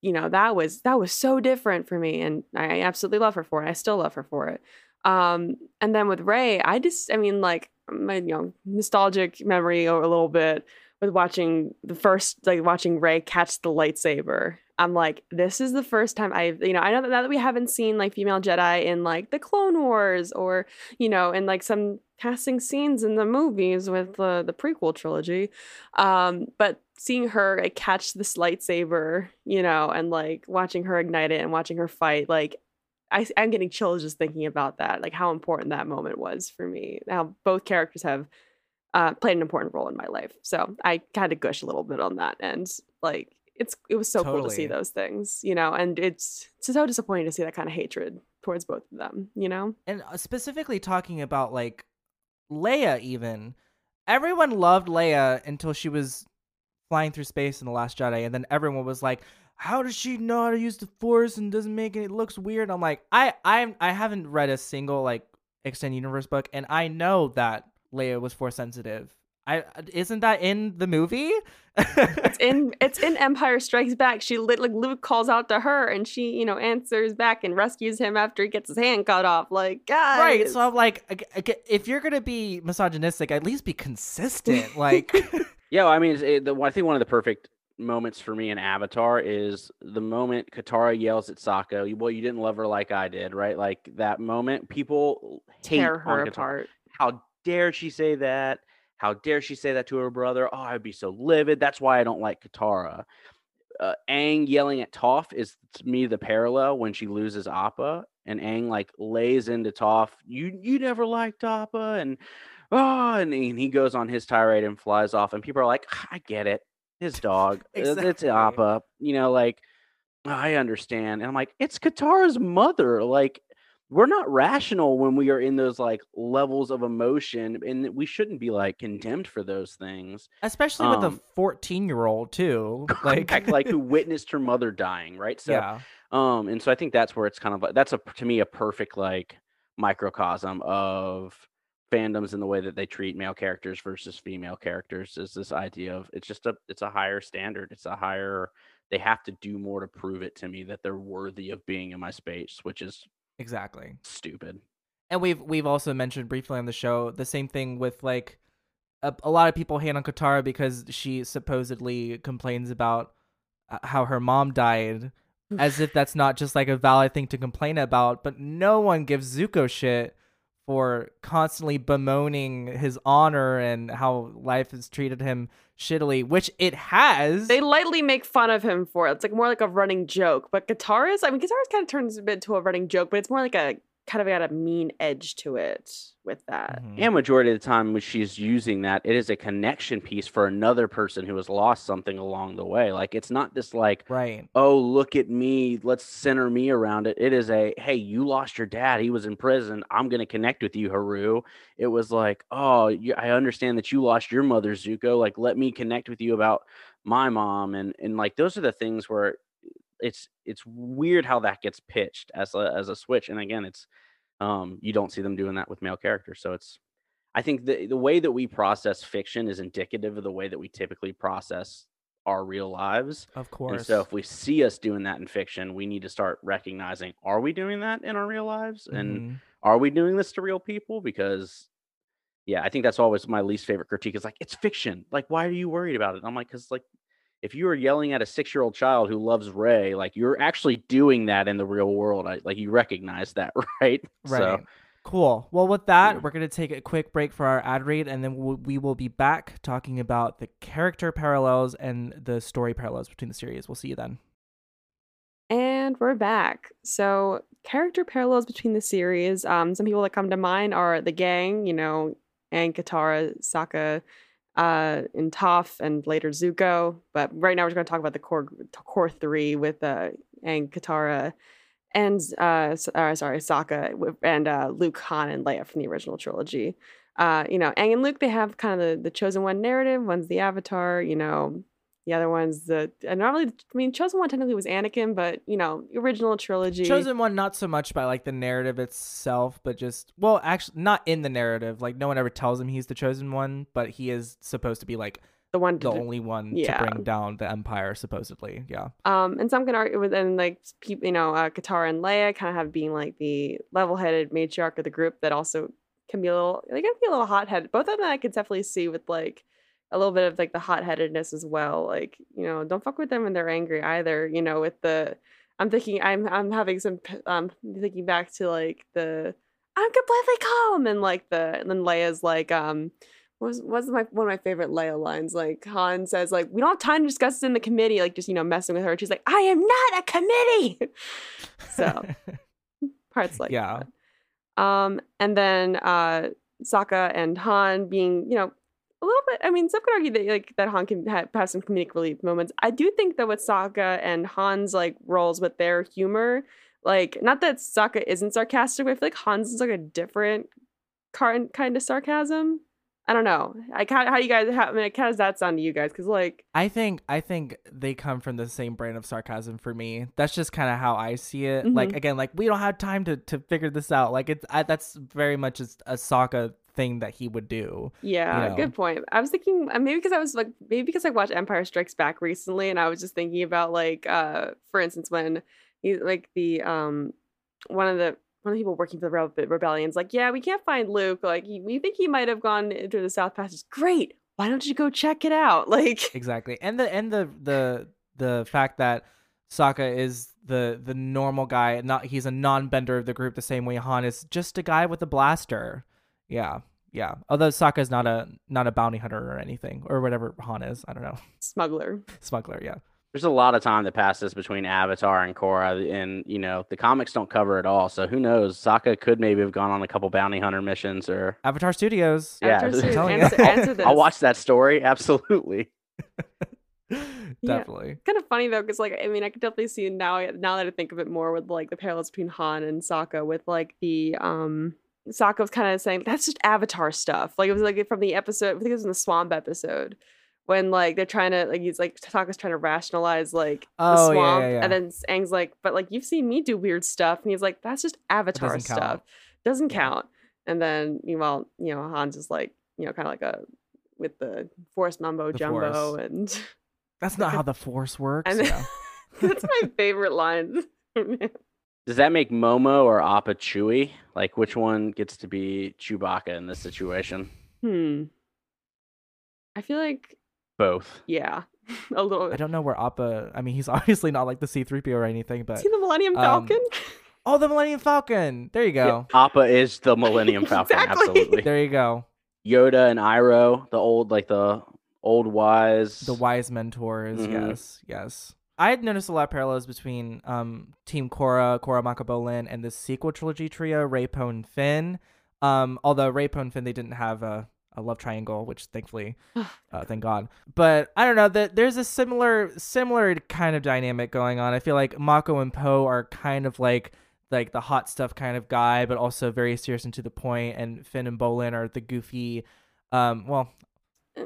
you know, that was that was so different for me, and I absolutely love her for it. I still love her for it. Um, and then with Rey, I just, I mean, like my you know nostalgic memory a little bit with watching the first like watching Rey catch the lightsaber I'm like, this is the first time I've, you know, I know that, that we haven't seen like female Jedi in like the Clone Wars or, you know, in like some casting scenes in the movies with the the prequel trilogy. Um, but seeing her like, catch this lightsaber, you know, and like watching her ignite it and watching her fight, like I, I'm getting chills just thinking about that, like how important that moment was for me. How both characters have uh, played an important role in my life. So I kind of gush a little bit on that and like it's it was so cool to see those things, you know, and it's it's so disappointing to see that kind of hatred towards both of them, you know. and uh, specifically talking about like Leia even everyone loved Leia until she was flying through space in the last Jedi and then everyone was like how does she know how to use the force and doesn't make it, it looks weird? I'm like I I I haven't read a single like extended universe book and I know that Leia was force sensitive I isn't that in the movie It's in it's in Empire Strikes Back. She lit like Luke calls out to her and she, you know, answers back and rescues him after he gets his hand cut off. Like, guys. Right. So I'm like, ag- ag- if you're gonna be misogynistic, at least be consistent. Like, Yeah, well, I mean, it, the, I think one of the perfect moments for me in Avatar is the moment Katara yells at Sokka, "Well, you didn't love her like I did, right?" Like that moment, people hate tear on her apart. How dare she say that? How dare she say that to her brother? Oh, I'd be so livid. That's why I don't like Katara. Uh, Aang yelling at Toph is to me the parallel when she loses Appa, and Aang like lays into Toph. You you never liked Appa, and oh, and, he- and he goes on his tirade and flies off, and people are like, I get it, his dog, Uh, it's Exactly. Appa, you know, like I understand, and I'm like, it's Katara's mother, like we're not rational when we are in those like levels of emotion and we shouldn't be like condemned for those things especially with a Um, 14 year old too. Like, like like who witnessed her mother dying right so yeah, um and so i think that's where it's kind of like that's a to me a perfect like microcosm of fandoms and the way that they treat male characters versus female characters is this idea of it's just a it's a higher standard it's a higher they have to do more to prove it to me that they're worthy of being in my space which is exactly. stupid And we've we've also mentioned briefly on the show the same thing with like a, a lot of people hate on Katara because she supposedly complains about uh, how her mom died, as if that's not just like a valid thing to complain about. But no one gives Zuko shit for constantly bemoaning his honor and how life has treated him shittily, which it has. They lightly make fun of him for it. It's like more like a running joke. But Katara's, I mean, Katara's kind of turns a bit to a running joke, but it's more like a kind of got a mean edge to it with that. Mhm. And majority of the time when she's using that, it is a connection piece for another person who has lost something along the way. Like it's not this like, Right. oh, look at me, let's center me around it. It is a, hey, you lost your dad. He was in prison. I'm gonna connect with you, Haru. It was like, oh, you, I understand that you lost your mother, Zuko. Like, let me connect with you about my mom. And and like those are the things where it's it's weird how that gets pitched as a as a switch. And again, it's um you don't see them doing that with male characters. So it's I think the the way that we process fiction is indicative of the way that we typically process our real lives. Of course. And so if we see us doing that in fiction, we need to start recognizing are we doing that in our real lives? And Mhm. are we doing this to real people? Because yeah, I think that's always my least favorite critique is like, it's fiction. Like, why are you worried about it? I'm like, because like if you were yelling at a six year old child who loves Rey, like you're actually doing that in the real world. I, like you recognize that, right? Right. So Cool. Well, with that, Yeah. we're going to take a quick break for our ad read, and then we'll, we will be back talking about the character parallels and the story parallels between the series. We'll see you then. And we're back. So, character parallels between the series. Um, some people that come to mind are the gang, you know, and Katara, Sokka, uh, and Toph, and later Zuko. But right now, we're going to talk about the core core three with uh, and Katara, and uh, uh sorry, Sokka, and uh, Luke, Han, and Leia from the original trilogy. Uh, you know, Aang and Luke, they have kind of the, the chosen one narrative. One's the Avatar, you know, the other one's the and not really. I mean, chosen one technically was Anakin, but you know, original trilogy. Chosen one, not so much by like the narrative itself, but just well, actually, not in the narrative. Like no one ever tells him he's the chosen one, but he is supposed to be like the one. the only one yeah. to bring down the empire, supposedly. Yeah. um, and some can argue with and like people, you know, uh, Katara and Leia kind of have being like the level-headed matriarch of the group that also can be a little. They can be a little hot-headed. Both of them I could definitely see with like a little bit of like the hot headedness as well. Like you know, don't fuck with them when they're angry either. You know, with the I'm thinking I'm I'm having some um thinking back to like the I'm completely calm and like the and then Leia's like um what was my one of my favorite Leia lines like Han says like we don't have time to discuss this in the committee like just you know messing with her she's like I am not a committee so parts like Yeah. that. um and then uh Sokka and Han being you know a little bit I mean some could argue that like that Han can have, have some comedic relief moments I do think that with Sokka and Han's like roles with their humor like not that Sokka isn't sarcastic but I feel like Han's is like a different kind kind of sarcasm I don't know. Like how how you guys how, I mean, like, how does that sound to you guys? Because like I think I think they come from the same brand of sarcasm for me. That's just kind of how I see it. Like Mhm. again, like we don't have time to to figure this out. Like it's I, that's very much a, a Sokka thing that he would do. yeah, know. good point. I was thinking uh, maybe because I was like maybe because I watched Empire Strikes Back recently, and I was just thinking about like uh for instance when he like the um one of the one of the people working for the Rebe- rebellion's like yeah we can't find Luke like he, we think he might have gone into the South Passage. Great, why don't you go check it out? Like Exactly. And the and the the the fact that Sokka is the the normal guy, not he's a non-bender of the group the same way Han is just a guy with a blaster. Yeah. Yeah. Although Sokka is not a not a bounty hunter or anything or whatever Han is. I don't know. smuggler. Smuggler, yeah. There's a lot of time that passes between Avatar and Korra, and you know the comics don't cover it all. So who knows? Sokka could maybe have gone on a couple bounty hunter missions, or Avatar Studios. Yeah, After I'm Sue- telling you. answer, answer this. I'll watch that story. Absolutely. Definitely. kind of funny though because like i mean i could definitely see now now that i think of it more with like the parallels between han and Sokka with like the um Sokka was kind of saying that's just avatar stuff like it was like from the episode i think it was in the swamp episode when like they're trying to like he's like Sokka's trying to rationalize like the Oh, yeah, swamp yeah, yeah. and then Aang's like but like you've seen me do weird stuff and he's like that's just avatar doesn't stuff count. doesn't Yeah. count and then meanwhile you know Han's is like you know kind of like a with the force mumbo The jumbo Force. and That's not how the force works. And then- yeah. That's my favorite line. Does that make Momo or Appa Chewy? Like which one gets to be Chewbacca in this situation? hmm. I feel like Both. yeah, a little. I don't know where Appa I mean he's obviously not like the C3PO or anything, but See the Millennium um, Falcon? Oh the Millennium Falcon. There you go. Appa is the Millennium Falcon. Exactly. Absolutely. There you go. Yoda and Iroh, the old like the old wise. The wise mentors, Mhm. yes, yes. I had noticed a lot of parallels between um, Team Korra, Korra Mako Bolin, and the sequel trilogy trio, Rey Poe and Finn. Um, although Rey Poe and Finn, they didn't have a, a love triangle, which thankfully, uh, thank God. But I don't know that there's a similar similar kind of dynamic going on. I feel like Mako and Poe are kind of like like the hot stuff kind of guy, but also very serious and to the point. And Finn and Bolin are the goofy. Um, well,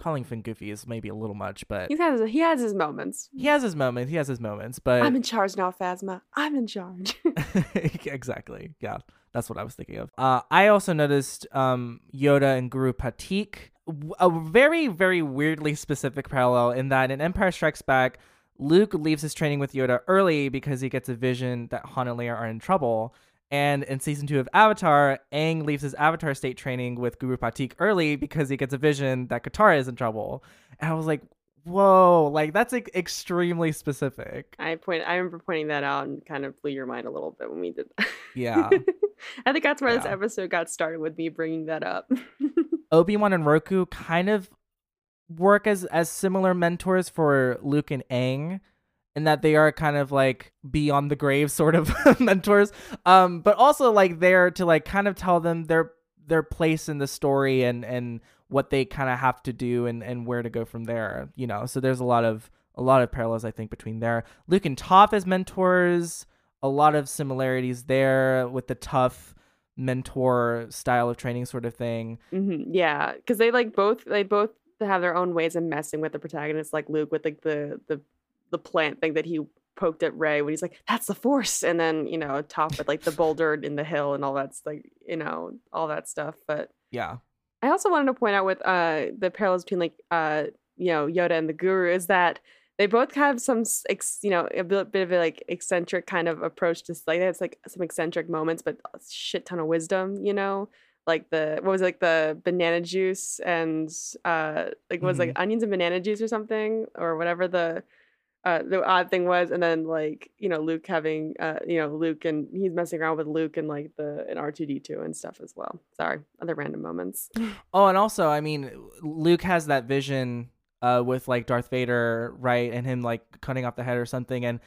calling Finn goofy is maybe a little much, but he has he has his moments. he has his moments. He has his moments, but I'm in charge now, Phasma. I'm in charge. exactly. Yeah, that's what I was thinking of. Uh, I also noticed um, Yoda and Guru Pathik, A very, very weirdly specific parallel in that in Empire Strikes Back, Luke leaves his training with Yoda early because he gets a vision that Han and Leia are in trouble. And in season two of Avatar, Aang leaves his Avatar state training with Guru Pathik early because he gets a vision that Katara is in trouble. And I was like, whoa, like that's like extremely specific. I point. I remember pointing that out and kind of blew your mind a little bit when we did. That. Yeah. I think that's where this episode got started with me bringing that up. Obi-Wan and Roku kind of work as as similar mentors for Luke and Aang in that they are kind of like beyond the grave sort of mentors. Um but also like there to like kind of tell them their their place in the story and and what they kind of have to do and and where to go from there you know? So there's a lot of a lot of parallels i think between there. Luke and toph as mentors a lot of similarities there with the tough mentor style of training sort of thing. Hmm Yeah, because they like both they both have their own ways of messing with the protagonist, like Luke with like the the the plant thing that he poked at Rey when he's like, "That's the Force," and then you know, Toph with like the boulder in the hill and all that's like you know all that stuff. But yeah I also wanted to point out with uh the parallels between like uh you know Yoda and the Guru is that they both have some ex, you know a bit, bit of a like eccentric kind of approach to like it's like some eccentric moments, but a shit ton of wisdom. You know, like the what was it, like the banana juice and uh like was like onions and banana juice or something or whatever the uh the odd thing was and then like you know luke having uh you know luke and he's messing around with luke and like the and r2d2 and stuff as well sorry other random moments Oh, and also, I mean, Luke has that vision uh, with like Darth Vader, right, and him like cutting off the head or something, and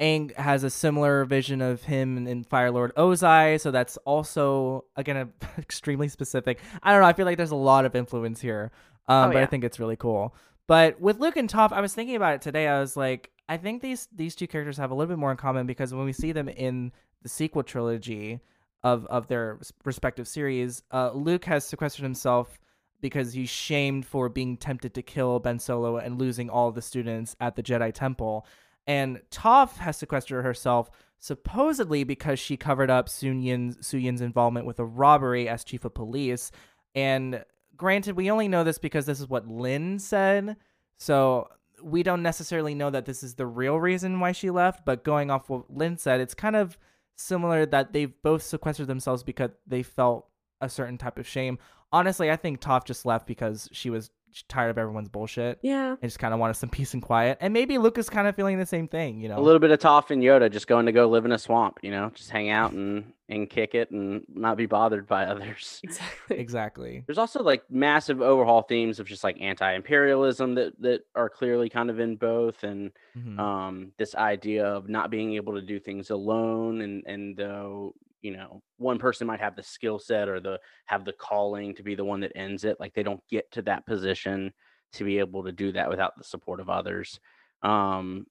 Aang has a similar vision of him in Fire Lord Ozai, so that's also again a, extremely specific. I don't know. I feel like there's a lot of influence here, um, Oh, but I think it's really cool. But with Luke and Toph, I was thinking about it today. I was like, I think these these two characters have a little bit more in common because when we see them in the sequel trilogy of of their respective series, uh, Luke has sequestered himself because he's shamed for being tempted to kill Ben Solo and losing all the students at the Jedi Temple. And Toph has sequestered herself supposedly because she covered up Sun Yin's, Su Yin's involvement with a robbery as chief of police. And granted, we only know this because this is what Lin said. So we don't necessarily know that this is the real reason why she left. But going off what Lin said, it's kind of similar that they've both sequestered themselves because they felt a certain type of shame. Honestly, I think Toph just left because she was tired of everyone's bullshit yeah and just kind of wanted some peace and quiet. And maybe Luke is kind of feeling the same thing, you know. A little bit of Toph and Yoda just going to go live in a swamp, you know, just hang out and and kick it and not be bothered by others. exactly exactly. There's also like massive overhaul themes of just like anti-imperialism that that are clearly kind of in both, and Mhm. um, this idea of not being able to do things alone, and and though you know one person might have the skill set or the have the calling to be the one that ends it, like they don't get to that position to be able to do that without the support of others. Um,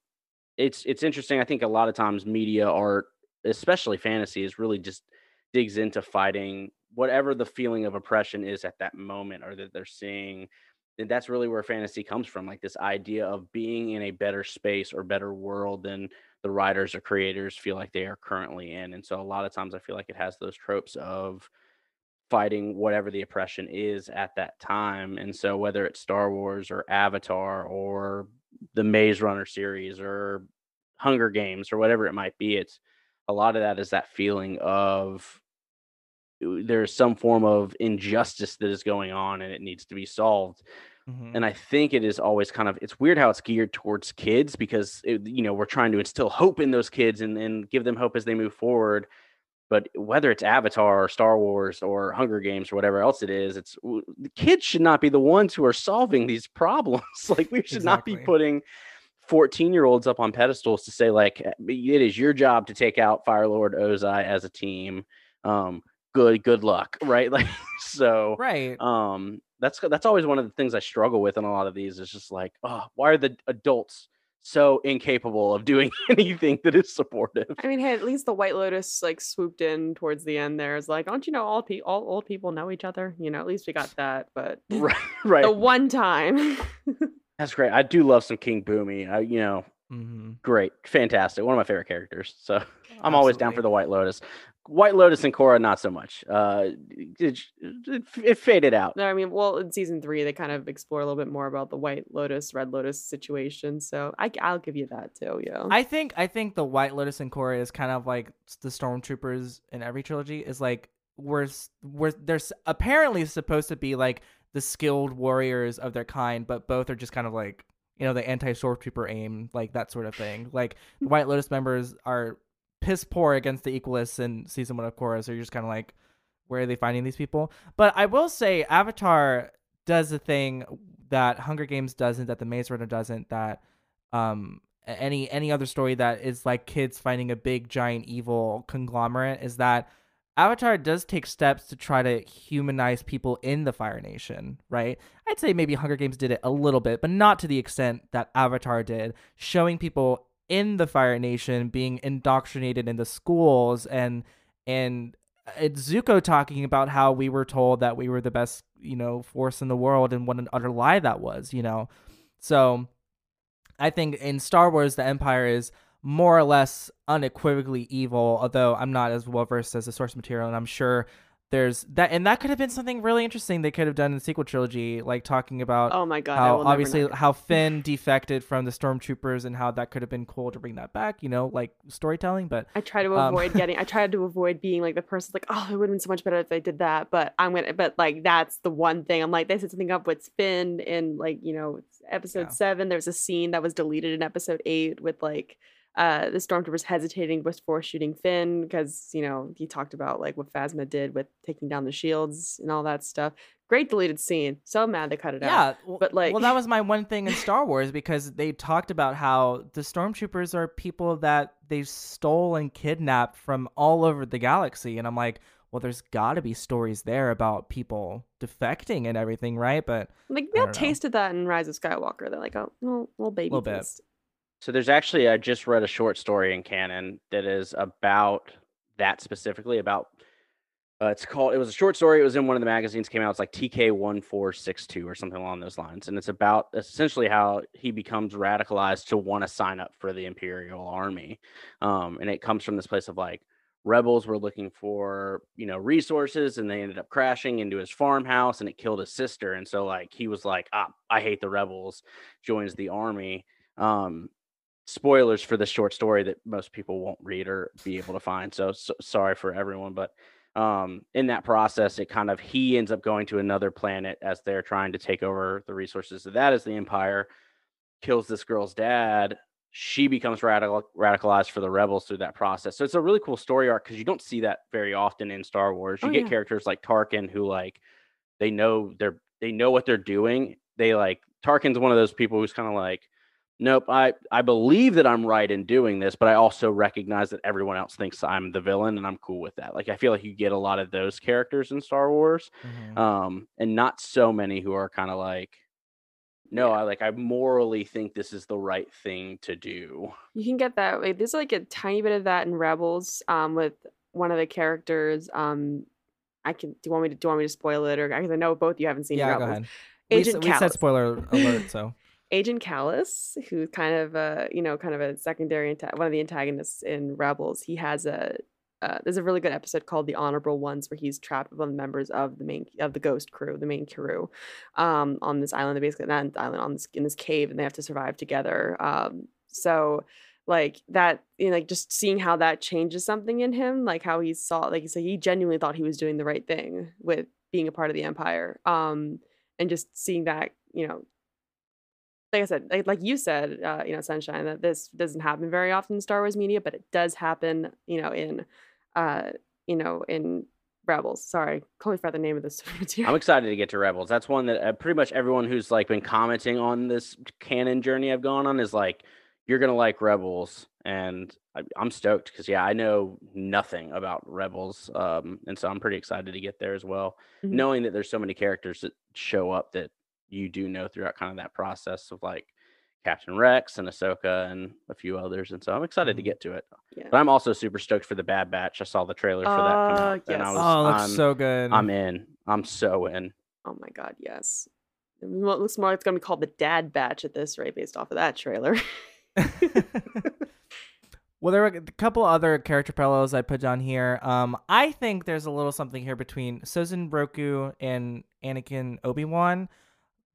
it's it's interesting. I think a lot of times media art, especially fantasy, is really just digs into fighting whatever the feeling of oppression is at that moment or that they're seeing. And that's really where fantasy comes from, like this idea of being in a better space or better world than the writers or creators feel like they are currently in. And so a lot of times I feel like it has those tropes of fighting whatever the oppression is at that time. And so whether it's Star Wars or Avatar or the Maze Runner series or Hunger Games or whatever it might be, it's a lot of that is that feeling of there's some form of injustice that is going on and it needs to be solved Mhm. and i think it is always kind of it's weird how it's geared towards kids because it, you know we're trying to instill hope in those kids and, and give them hope as they move forward. But whether it's avatar or star wars or hunger games or whatever else it is it's the kids should not be the ones who are solving these problems. Like we should not be putting 14 year olds up on pedestals to say like "Eh, it is your job to take out fire lord ozai as a team. Um good good luck right? Like so right. um that's that's always one of the things i struggle with in a lot of these is just like oh why are the adults so incapable of doing anything that is supportive I mean, hey, at least the White Lotus like swooped in towards the end. There is like, don't you know all pe- all old people know each other? You know, at least we got that. But right right the one time, that's great i do love some King Bumi I, you know hmm great fantastic one of my favorite characters so i'm always down for the white lotus white lotus and Korra, not so much uh it, it, it faded out no, I mean, well, in season three, they kind of explore a little bit more about the White Lotus, Red Lotus situation. So I, will give you that too. Yeah. I think I think the White Lotus and Korra is kind of like the stormtroopers in every trilogy is like we're we're they're apparently supposed to be like the skilled warriors of their kind, but both are just kind of like you know the anti stormtrooper aim like that sort of thing. Like the White Lotus members are piss poor against the Equalists in season one of Korra, so you're just kind of like where are they finding these people? But I will say Avatar does a thing that Hunger Games doesn't, that the Maze Runner doesn't, that um any any other story that is like kids finding a big giant evil conglomerate is that Avatar does take steps to try to humanize people in the Fire Nation, right? I'd say maybe Hunger Games did it a little bit, but not to the extent that Avatar did, showing people in the Fire Nation being indoctrinated in the schools and and it's Zuko talking about how we were told that we were the best, you know, force in the world and what an utter lie that was, you know. So I think in Star Wars, the Empire is more or less unequivocally evil, although I'm not as well versed as the source material, and I'm sure there's that, and that could have been something really interesting they could have done in the sequel trilogy, like talking about Oh my god! How obviously how Finn defected from the stormtroopers and how that could have been cool to bring that back. You know, like storytelling. But I try to um, avoid getting. I tried to avoid being like the person like, oh, it would have been so much better if they did that. But I'm gonna. But like that's the one thing I'm like they set something up with Finn in like you know episode Yeah. seven. There's a scene that was deleted in episode eight with like uh the stormtroopers hesitating before shooting Finn because you know he talked about like what Phasma did with taking down the shields and all that stuff. Great deleted scene. So mad they cut it out. yeah, but, like- well, that was my one thing in Star Wars because they talked about how the stormtroopers are people that they stole and kidnapped from all over the galaxy, and I'm like. Well, there's got to be stories there about people defecting and everything, right? But Like we all tasted that in Rise of Skywalker. They're like, oh, little, little baby Little bit. So there's actually I just read a short story in canon that is about that specifically about uh, it's called it was a short story it was in one of the magazines came out it's like TK1462 or something along those lines and it's about essentially how he becomes radicalized to want to sign up for the imperial army um, and it comes from this place of like rebels were looking for you know resources and they ended up crashing into his farmhouse and it killed his sister and so like he was like ah, i hate the rebels joins the army um spoilers for the short story that most people won't read or be able to find so, so sorry for everyone but um in that process it kind of he ends up going to another planet as they're trying to take over the resources of that is the empire kills this girl's dad she becomes radical radicalized for the rebels through that process so it's a really cool story arc because you don't see that very often in star wars you Oh, get yeah. characters like tarkin who like they know they're they know what they're doing they like tarkin's one of those people who's kind of like nope i i believe that i'm right in doing this but i also recognize that everyone else thinks i'm the villain and i'm cool with that like i feel like you get a lot of those characters in star wars mhm. um and not so many who are kind of like no i like i morally think this is the right thing to do You can get that. Like, there's like a tiny bit of that in Rebels. Um, with one of the characters. Um, I can. Do you want me to? Do you want me to spoil it, or because I know both you haven't seen yeah, Rebels. go ahead. We, Agent we said spoiler alert, so Agent Kallus, who's kind of a you know kind of a secondary one of the antagonists in Rebels. He has a uh, there's a really good episode called The Honorable Ones where he's trapped with the members of the main of the Ghost crew, the main crew, um, on this island. They basically not island on this in this cave, and they have to survive together. Um, so like that, you know, like just seeing how that changes something in him, like how he saw, like he said, he genuinely thought he was doing the right thing with being a part of the Empire. Um, and just seeing that, you know, like I said, like, like you said, uh, you know, Sunshine, that this doesn't happen very often in Star Wars media, but it does happen, you know, in, uh, you know, in Rebels. Sorry, call me forgot the name of this material. i'm excited to get to rebels that's one that uh, pretty much everyone who's like been commenting on this canon journey i've gone on is like you're gonna like rebels and I, i'm stoked because yeah i know nothing about rebels um and so i'm pretty excited to get there as well Mhm. knowing that there's so many characters that show up that you do know throughout kind of that process of like Captain Rex and Ahsoka and a few others, and so I'm excited to Mhm. get to it. Yeah. But I'm also super stoked for the Bad Batch. I saw the trailer for that come Uh, out, and I yes. was, oh, it looks I'm, so good. I'm in. I'm so in. Oh my god, yes. It looks more like it's gonna be called the Dad Batch at this rate, based off of that trailer. well, there were a couple other character parallels I put down here. Um, I think there's a little something here between Sozin Roku and Anakin Obi Wan.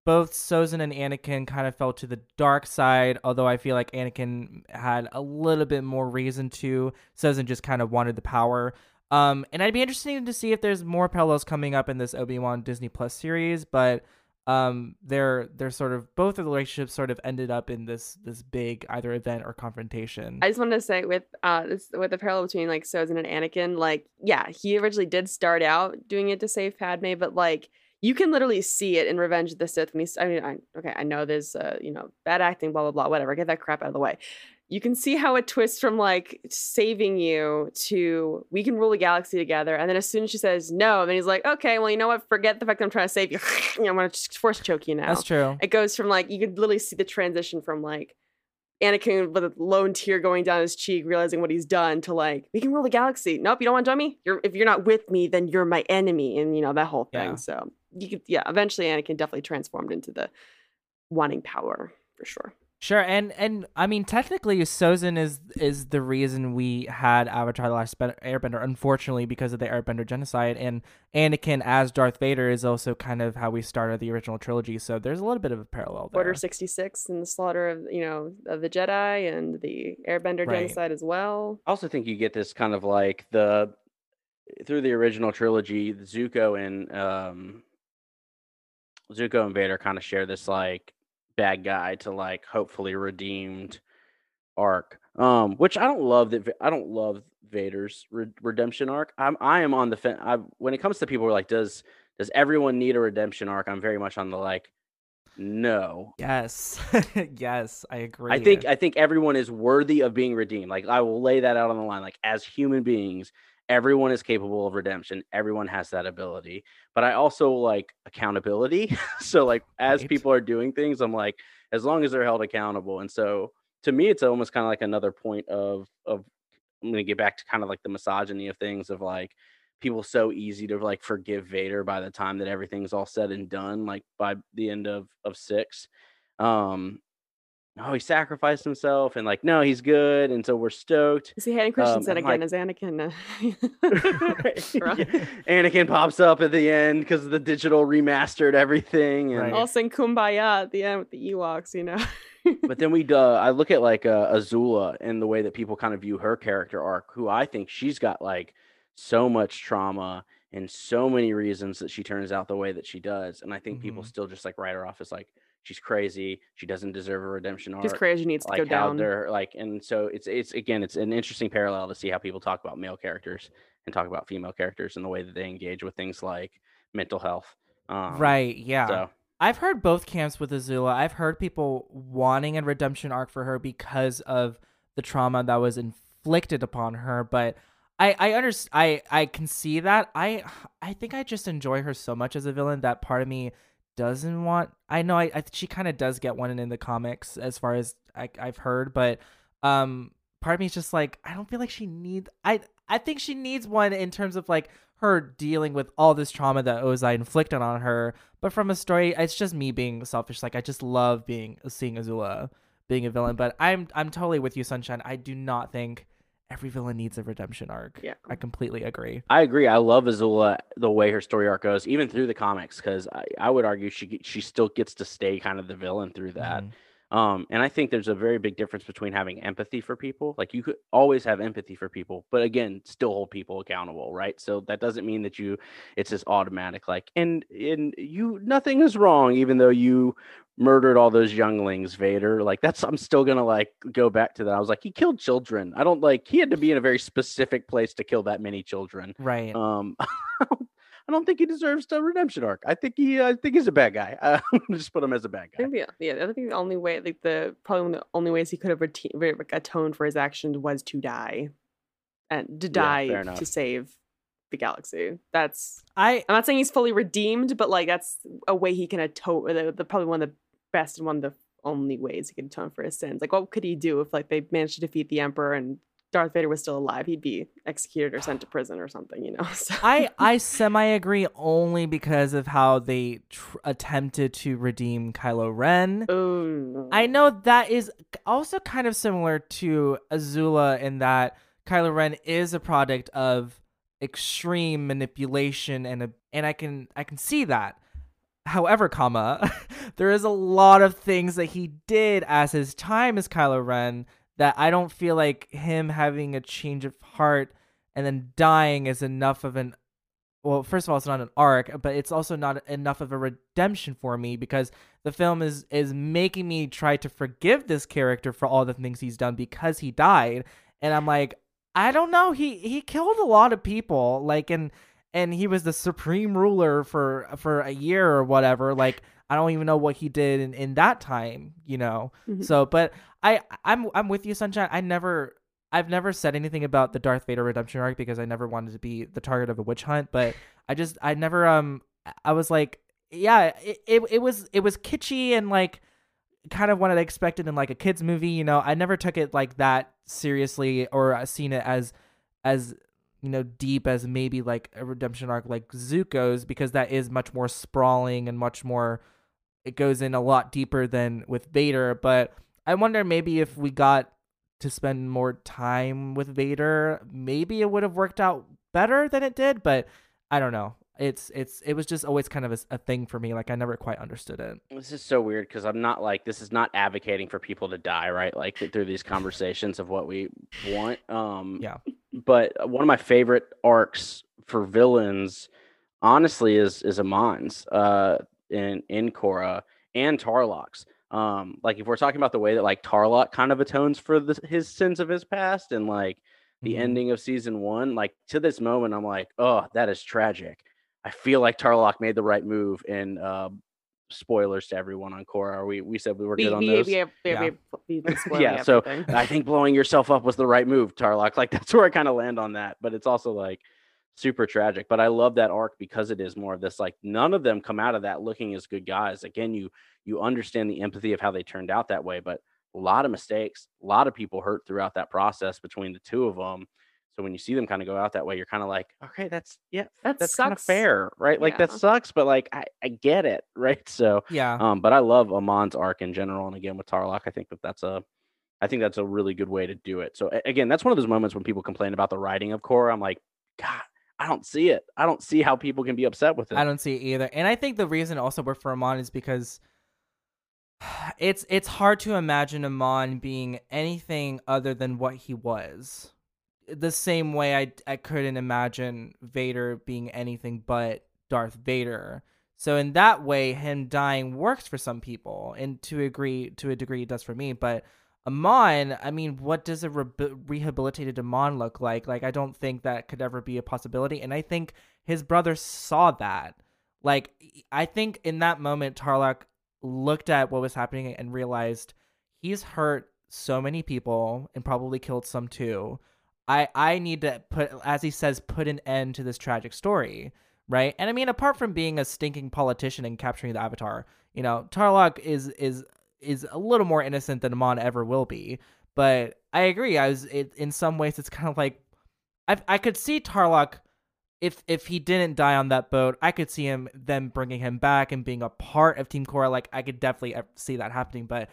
Both Sozin and Anakin kind of fell to the dark side, although I feel like Anakin had a little bit more reason to. Sozin just kind of wanted the power. Um, and I'd be interested to see if there's more parallels coming up in this Obi Wan Disney Plus series, but um they're they're sort of both of the relationships sort of ended up in this this big either event or confrontation I just wanted to say with uh this with the parallel between like Sozin and Anakin, like yeah, he originally did start out doing it to save Padme, but like you can literally see it in Revenge of the Sith when he's I mean I okay, I know there's uh, you know, bad acting, blah blah blah, whatever, get that crap out of the way. You can see how it twists from like saving you to we can rule the galaxy together, and then as soon as she says no, then he's like, okay, well you know what, forget the fact that I'm trying to save you. you know, I'm gonna force choke you now that's true it goes from like you could literally see the transition from like Anakin with a lone tear going down his cheek, realizing what he's done, to like we can rule the galaxy. Nope, you don't want to join me. You're if you're not with me, then you're my enemy, and you know that whole thing. Yeah. So you could, yeah, eventually Anakin definitely transformed into the wanting power for sure. Sure, and and I mean technically Sozin is is the reason we had Avatar: The Last Airbender. Unfortunately, because of the Airbender genocide, and Anakin as Darth Vader is also kind of how we started the original trilogy. So there's a little bit of a parallel there. Order sixty six and the slaughter of you know of the Jedi and the Airbender Right. genocide as well. I also think you get this kind of like the through the original trilogy, Zuko and um Zuko and Vader kind of share this like bad guy to like hopefully redeemed arc. Um, which I don't love that. I don't love Vader's re- redemption arc. I'm I am on the fence. I when it comes to people who are like, does does everyone need a redemption arc? I'm very much on the like, no. Yes, yes, I agree. I think I think everyone is worthy of being redeemed. Like I will lay that out on the line. Like as human beings, everyone is capable of redemption. Everyone has that ability. But I also like accountability. so like as Right. people are doing things, I'm like as long as they're held accountable. And so to me it's almost kind of like another point of of I'm going to get back to kind of like the misogyny of things of like people so easy to like forgive Vader by the time that everything's all said and done like by the end of of 6. Um oh, he sacrificed himself and like no, he's good and so we're stoked. You see Hayden Christensen I'm again like- as Anakin. uh, Yeah, Anakin pops up at the end because the digital remastered everything, and Right. All sing Kumbaya at the end with the Ewoks, you know. but then we uh, I look at like uh, Azula and the way that people kind of view her character arc, who I think she's got like so much trauma and so many reasons that she turns out the way that she does, and I think people Mhm. still just like write her off as like she's crazy, she doesn't deserve a redemption arc. She's crazy. Needs to go down. they're like and so it's it's again it's an interesting parallel to see how people talk about male characters and talk about female characters and the way that they engage with things like mental health um, right. Yeah, so I've heard both camps with Azula. I've heard people wanting a redemption arc for her because of the trauma that was inflicted upon her, but I I understand I I can see that. I I think I just enjoy her so much as a villain that part of me doesn't want I know I, I she kind of does get one in the comics as far as I, I've heard, but um part of me is just like I don't feel like she needs I I think she needs one in terms of like her dealing with all this trauma that Ozai inflicted on her. But from a story, it's just me being selfish. Like I just love being seeing Azula being a villain. But I'm I'm totally with you, Sunshine. I do not think every villain needs a redemption arc. Yeah. I completely agree. I agree. I love Azula the way her story arc goes, even through the comics, because I, I would argue she she still gets to stay kind of the villain through that. Mhm. Um, and I think there's a very big difference between having empathy for people. Like you could always have empathy for people, but again, still hold people accountable, right? So that doesn't mean that you it's just automatic. Like and and you nothing is wrong, even though you murdered all those younglings, Vader. Like that's I'm still gonna like go back to that. I was like, he killed children. I don't like he had to be in a very specific place to kill that many children. Right. Um, I don't think he deserves a redemption arc. I think he, I think he's a bad guy. Uh, just put him as a bad I guy. think the yeah, I think the only way, like the probably the only ways he could have rete- re- atoned for his actions was to die, and to die fair enough. to save the galaxy. That's I I'm not saying he's fully redeemed, but like that's a way he can atone. The, the probably one of the best and one of the only ways he can atone for his sins. Like, what could he do if like they managed to defeat the Emperor and Darth Vader was still alive? He'd be executed or sent to prison or something, you know. So I I semi agree only because of how they tr- attempted to redeem Kylo Ren. oh, I know that is also kind of similar to Azula in that Kylo Ren is a product of extreme manipulation and a, and I can I can see that. However, comma, there is a lot of things that he did as his time as Kylo Ren that I don't feel like him having a change of heart and then dying is enough of an well, first of all, it's not an arc, but it's also not enough of a redemption for me because the film is is making me try to forgive this character for all the things he's done because he died, and I'm like, I don't know, he he killed a lot of people, like and and he was the supreme ruler for for a year or whatever, like. I don't even know what he did in, in that time, you know. Mhm. So, but I I'm I'm with you, Sunshine. I never I've never said anything about the Darth Vader redemption arc because I never wanted to be the target of a witch hunt, but I just I never um I was like yeah, it, it it was it was kitschy and like kind of what I expected in like a kids movie, you know. I never took it like that seriously or uh, seen it as as you know deep as maybe like a redemption arc like Zuko's because that is much more sprawling and much more it goes in a lot deeper than with Vader, but I wonder maybe if we got to spend more time with Vader, maybe it would have worked out better than it did. But I don't know. It's it's it was just always kind of a, a thing for me. Like I never quite understood it. This is so weird because I'm not like this is not advocating for people to die, right? Like through these conversations of what we want. Um, Yeah. But one of my favorite arcs for villains, honestly, is is Amon's uh, in in Korra and Tarlok's. Um, like if we're talking about the way that like Tarlok kind of atones for the, his sins of his past and like the Mhm. ending of season one, like to this moment, I'm like, oh, that is tragic. I feel like Tarlok made the right move. And uh, spoilers to everyone on Korra. We we said we were We, good on we, those. we, we, Yeah. we, we spoiling Yeah, so. I think blowing yourself up was the right move, Tarlok. Like that's where I kind of land on that. But it's also like super tragic. But I love that arc because it is more of this like none of them come out of that looking as good guys. Again, you you understand the empathy of how they turned out that way, but a lot of mistakes, a lot of people hurt throughout that process between the two of them. So when you see them kind of go out that way, you're kind of like, okay, that's yeah, that that's kind of fair, right? Like that sucks, but like I, I get it, right? So Yeah. um, but I love Amon's arc in general, and again with Tarlok, I think that that's a, I think that's a really good way to do it. So again, that's one of those moments when people complain about the writing of Korra. I'm like, God, I don't see it. I don't see how people can be upset with it. I don't see it either. And I think the reason also worked for Amon is because it's it's hard to imagine Amon being anything other than what he was. The same way I I couldn't imagine Vader being anything but Darth Vader. So in that way, him dying works for some people, and to agree to a degree, it does for me. But Amon, I mean, what does a re- rehabilitated Amon look like? Like, I don't think that could ever be a possibility. And I think his brother saw that. Like, I think in that moment, Tarlok looked at what was happening and realized he's hurt so many people and probably killed some too. I I need to put, as he says, put an end to this tragic story, right? And I mean, apart from being a stinking politician and capturing the Avatar, you know, Tarlok is is is a little more innocent than Amon ever will be. But I agree. I was it, in some ways, it's kind of like I I could see Tarlok if if he didn't die on that boat, I could see him them bringing him back and being a part of Team Korra. Like I could definitely uh, see that happening. But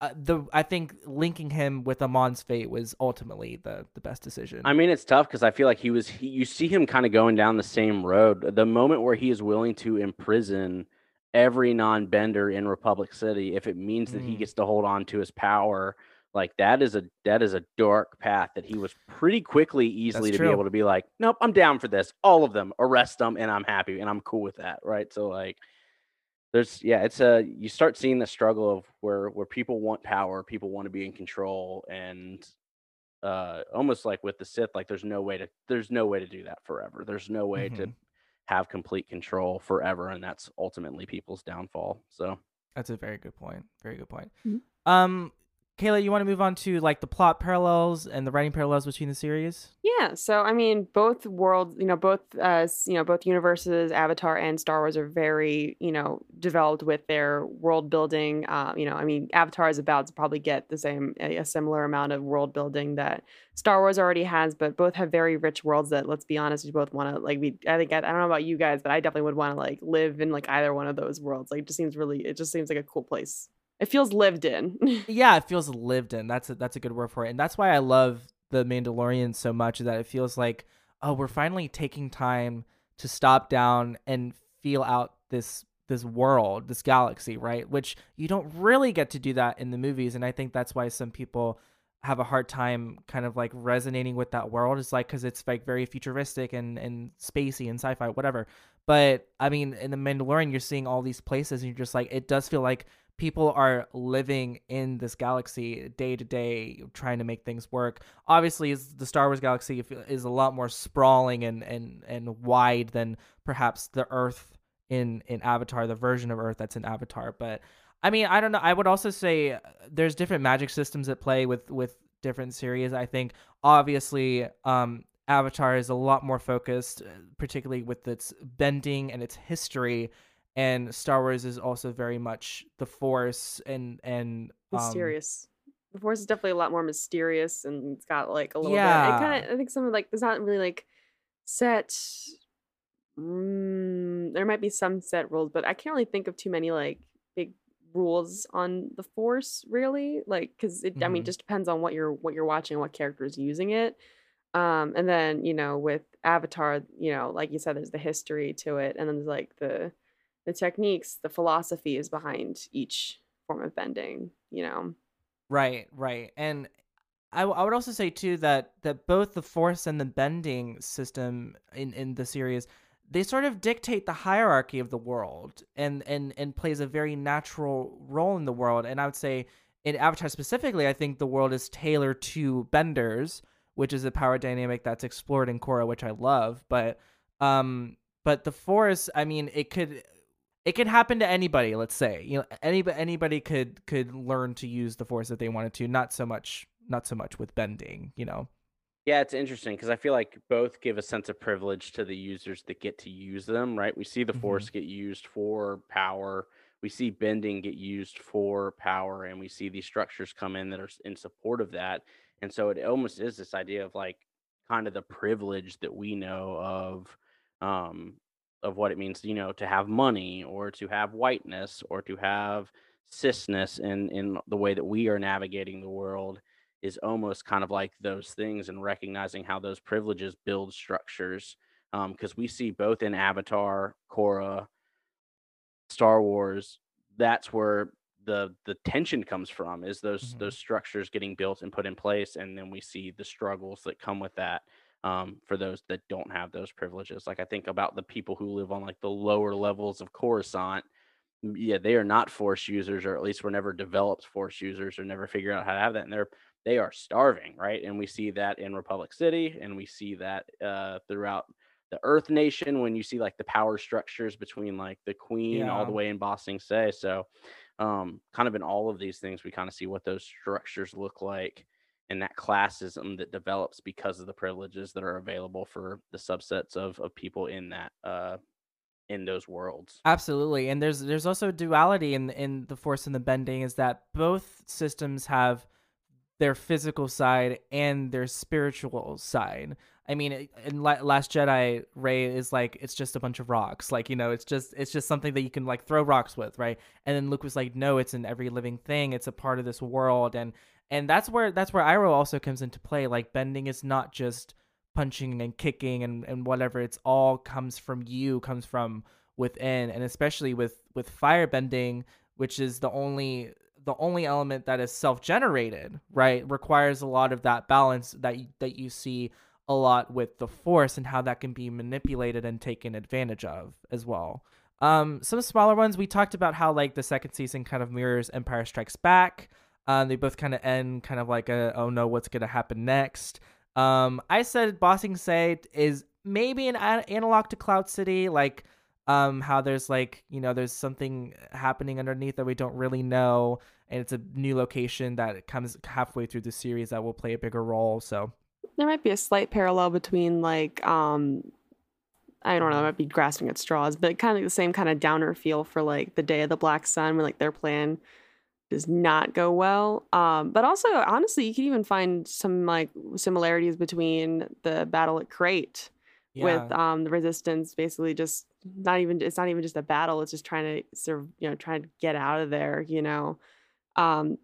uh, the I think linking him with Amon's fate was ultimately the the best decision. I mean, it's tough because I feel like he was. He, you see him kind of going down the same road. The moment where he is willing to imprison every non-bender in Republic City, if it means that he Mm. gets to hold on to his power, like that is a that is a dark path that he was pretty quickly, easily to true. be able to be like, nope, I'm down for this. All of them, arrest them, and I'm happy, and I'm cool with that, right? So like. There's yeah, it's a you start seeing the struggle of where where people want power, people want to be in control, and uh almost like with the Sith, like there's no way to there's no way to do that forever. There's no way to Mhm. have complete control forever, and that's ultimately people's downfall. So That's a very good point. Very good point. Mhm. Um, Kayla, you want to move on to like the plot parallels and the writing parallels between the series? Yeah, so I mean, both worlds, you know, both uh, you know, both universes, Avatar and Star Wars are very, you know, developed with their world building. Uh, you know, I mean, Avatar is about to probably get the same, a, a similar amount of world building that Star Wars already has, but both have very rich worlds that, let's be honest, we both want to like. We, I think, I, I don't know about you guys, but I definitely would want to like live in like either one of those worlds. Like, it just seems really, it just seems like a cool place. It feels lived in. Yeah, it feels lived in. That's a, that's a good word for it, and that's why I love the Mandalorian so much. That it feels like oh, we're finally taking time to stop down and feel out this this world, this galaxy, right? Which you don't really get to do that in the movies, and I think that's why some people have a hard time kind of like resonating with that world. It's like because it's like very futuristic and and spacey and sci-fi, whatever. But I mean, in the Mandalorian, you're seeing all these places, and you're just like, it does feel like people are living in this galaxy day to day trying to make things work. Obviously the star wars galaxy is a lot more sprawling and and and wide than perhaps the earth in in avatar the version of earth that's in avatar. But i mean i don't know. I would also say uh, there's different magic systems at play with with different series i think. Obviously um avatar is a lot more focused uh, particularly with its bending and its history and Star Wars is also very much the Force and and um, mysterious. the Force is definitely a lot more mysterious, and it's got like a little bit. Yeah. It kind of, I think some of like there's not really like set. Mm, there might be some set rules, but I can't really think of too many like big rules on the force really like because it i mean Mhm. just depends on what you're what you're watching what character is using it um and then you know with avatar you know like you said there's the history to it and then there's like the the techniques the philosophies behind each form of bending you know Right, right. And I, w- I would also say too that that both the force and the bending system in in the series they sort of dictate the hierarchy of the world and and and plays a very natural role in the world and I would say in Avatar specifically I think the world is tailored to benders which is a power dynamic that's explored in Korra which I love but um but the force I mean it could it can happen to anybody let's say you know anybody anybody could could learn to use the force if they wanted to not so much not so much with bending you know Yeah, it's interesting because I feel like both give a sense of privilege to the users that get to use them, right? We see the Mhm. force get used for power, we see bending get used for power, and we see these structures come in that are in support of that. And so it almost is this idea of like kind of the privilege that we know of um of what it means, you know, to have money or to have whiteness or to have cisness in in the way that we are navigating the world is almost kind of like those things and recognizing how those privileges build structures. Because we see both in Avatar, Korra, Star Wars, that's where the the tension comes from is those Mhm. those structures getting built and put in place, and then we see the struggles that come with that um, for those that don't have those privileges. Like I think about the people who live on like the lower levels of Coruscant. Yeah, they are not force users, or at least were never developed force users, or never figure out how to have that, and they're they are starving, right? And we see that in Republic City, and we see that uh, throughout the Earth Nation when you see like the power structures between like the Queen all the way in Ba Sing Se. So, um, kind of in all of these things, we kind of see what those structures look like and that classism that develops because of the privileges that are available for the subsets of, of people in that uh in those worlds. absolutely and there's there's also duality in in the force and the bending is that both systems have their physical side and their spiritual side. I mean, in La- Last Jedi, Rey is like it's just a bunch of rocks. Like you know, it's just it's just something that you can like throw rocks with, right? And then Luke was like, no, it's in every living thing. It's a part of this world, and and that's where that's where Iroh also comes into play. Like bending is not just punching and kicking and and whatever. It's all comes from you, comes from within, and especially with with fire bending, which is the only the only element that is self-generated, right, requires a lot of that balance that you, that you see a lot with the force and how that can be manipulated and taken advantage of as well. Um, some smaller ones we talked about how like the second season kind of mirrors Empire Strikes Back. Um, they both kind of end kind of like a oh no, what's gonna happen next? Um, I said Ba Sing Se is maybe an analog to Cloud City, like um how there's like you know there's something happening underneath that we don't really know and it's a new location that comes halfway through the series that will play a bigger role so There might be a slight parallel between like um I don't know, I might be grasping at straws, but kind of the same kind of downer feel for like the Day of the Black Sun when like their plan does not go well. Um, but also honestly, you can even find some like similarities between the battle at Crait with um the resistance basically just not even it's not even just a battle, it's just trying to sort of, you know, trying to get out of there, you know. Um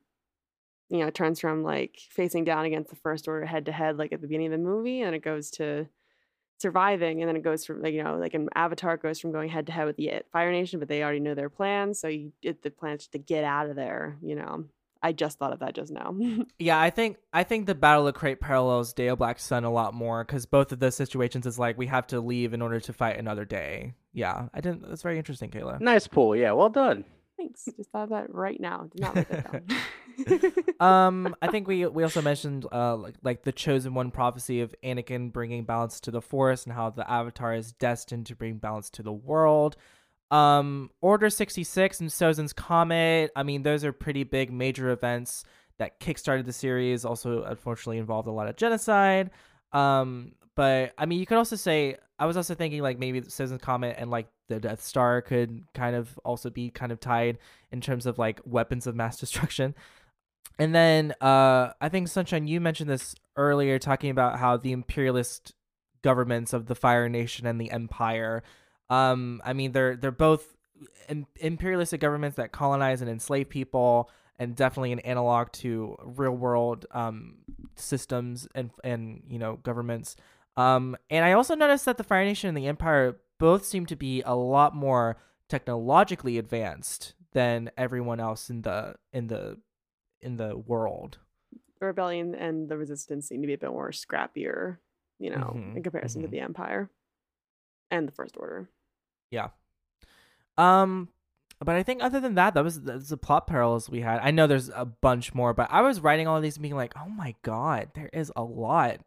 you know, it turns from like facing down against the first order head to head, like at the beginning of the movie, and it goes to surviving, and then it goes from like you know, like an Avatar, goes from going head to head with the uh, Fire Nation, but they already know their plans, so you it, the plan is to get out of there. You know, I just thought of that just now. yeah i think i think the battle of crait parallels day of black sun a lot more because both of those situations is like we have to leave in order to fight another day yeah i didn't that's very interesting kayla Nice pull. Yeah, well done. Thanks. Just thought of that right now. Did not write that down. um i think we we also mentioned uh like, like the chosen one prophecy of anakin bringing balance to the force and how the avatar is destined to bring balance to the world um order 66 and sozin's comet i mean those are pretty big major events that kickstarted the series also unfortunately involved a lot of genocide um but i mean you could also say i was also thinking like maybe sozin's comet and like the death star could kind of also be kind of tied in terms of like weapons of mass destruction and then uh, I think Sunshine, you mentioned this earlier, talking about how the imperialist governments of the Fire Nation and the Empire. Um, I mean, they're they're both im- imperialistic governments that colonize and enslave people, and definitely an analog to real world um, systems and and you know governments. Um, and I also noticed that the Fire Nation and the Empire both seem to be a lot more technologically advanced than everyone else in the in the in the world. The rebellion and the resistance seem to be a bit more scrappier, you know, Mhm, in comparison mhm. to the empire and the first order. Yeah. Um, but I think other than that, that was that's the plot parallels we had. I know there's a bunch more, but I was writing all of these and being like, oh my god, there is a lot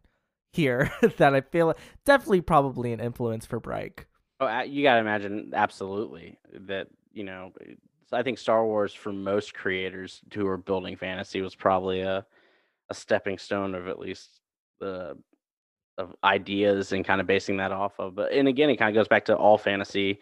here that I feel definitely probably an influence for Break. Oh, you got to imagine absolutely that you know. I think Star Wars for most creators who are building fantasy was probably a a stepping stone of at least the of ideas and kind of basing that off of. But and again, it kind of goes back to all fantasy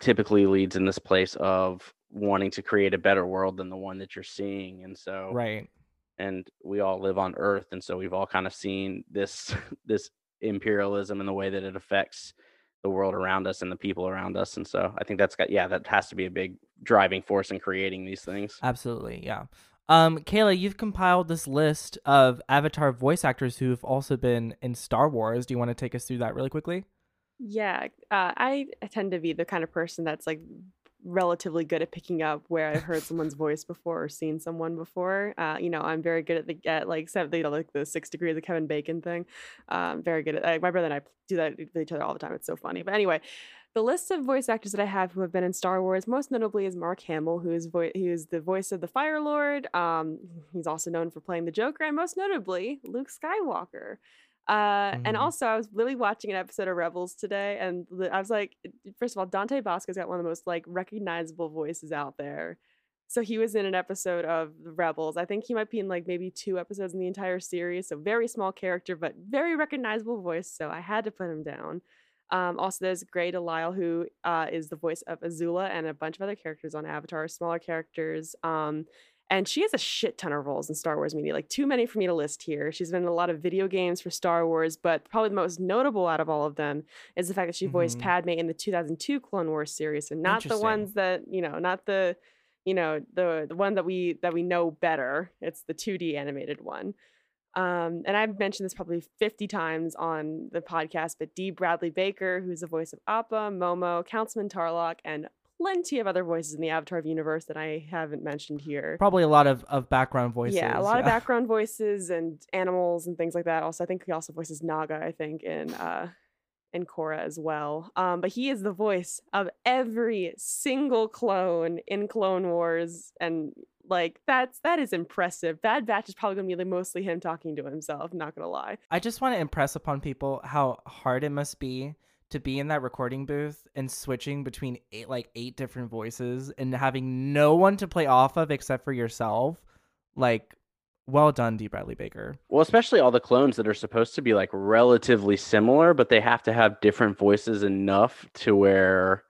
typically leads in this place of wanting to create a better world than the one that you're seeing, and so Right. And we all live on earth and so we've all kind of seen this this imperialism and the way that it affects the world around us and the people around us and so i think that's got yeah that has to be a big driving force in creating these things Absolutely, yeah. Um, Kayla, you've compiled this list of Avatar voice actors who've also been in Star Wars. Do you want to take us through that really quickly? Yeah, uh, I, I tend to be the kind of person that's like relatively good at picking up where I've heard someone's voice before or seen someone before. Uh, you know, I'm very good at the at like seven, you know, like the six degree of the Kevin Bacon thing. Um, very good at my brother and I do that with each other all the time. It's so funny. But anyway, the list of voice actors that I have who have been in Star Wars, most notably is Mark Hamill, who is who is the voice of the Fire Lord. Um, he's also known for playing the Joker, and most notably Luke Skywalker. Uh, and Mhm. also, I was really watching an episode of Rebels today, and I was like, first of all, Dante Basco's got one of the most like recognizable voices out there. So he was in an episode of the Rebels. I think he might be in like maybe two episodes in the entire series. So very small character, but very recognizable voice. So I had to put him down. Um, also, there's Grey DeLisle, who uh, is the voice of Azula and a bunch of other characters on Avatar, smaller characters. Um, and she has a shit ton of roles in Star Wars media, like too many for me to list here. She's been in a lot of video games for Star Wars, but probably the most notable out of all of them is the fact that she voiced Mhm. Padme in the 2002 Clone Wars series, and not the ones that you know, not the you know the the one that we that we know better. It's the 2D animated one. Um, and I've mentioned this probably 50 times on the podcast, but Dee Bradley Baker, who's the voice of Appa, Momo, Councilman Tarlock, and plenty of other voices in the Avatar universe that I haven't mentioned here. Probably a lot of, of background voices. Yeah, a lot of background voices and animals and things like that. Also, I think he also voices Naga, I think, in uh in Korra as well. Um, but he is the voice of every single clone in Clone Wars, and like that's that is impressive. Bad Batch is probably gonna be like, mostly him talking to himself. Not gonna lie. I just want to impress upon people how hard it must be to be in that recording booth and switching between eight, like eight different voices and having no one to play off of except for yourself. Like, well done, D. Bradley Baker. well especially all the clones that are supposed to be like relatively similar but they have to have different voices enough to where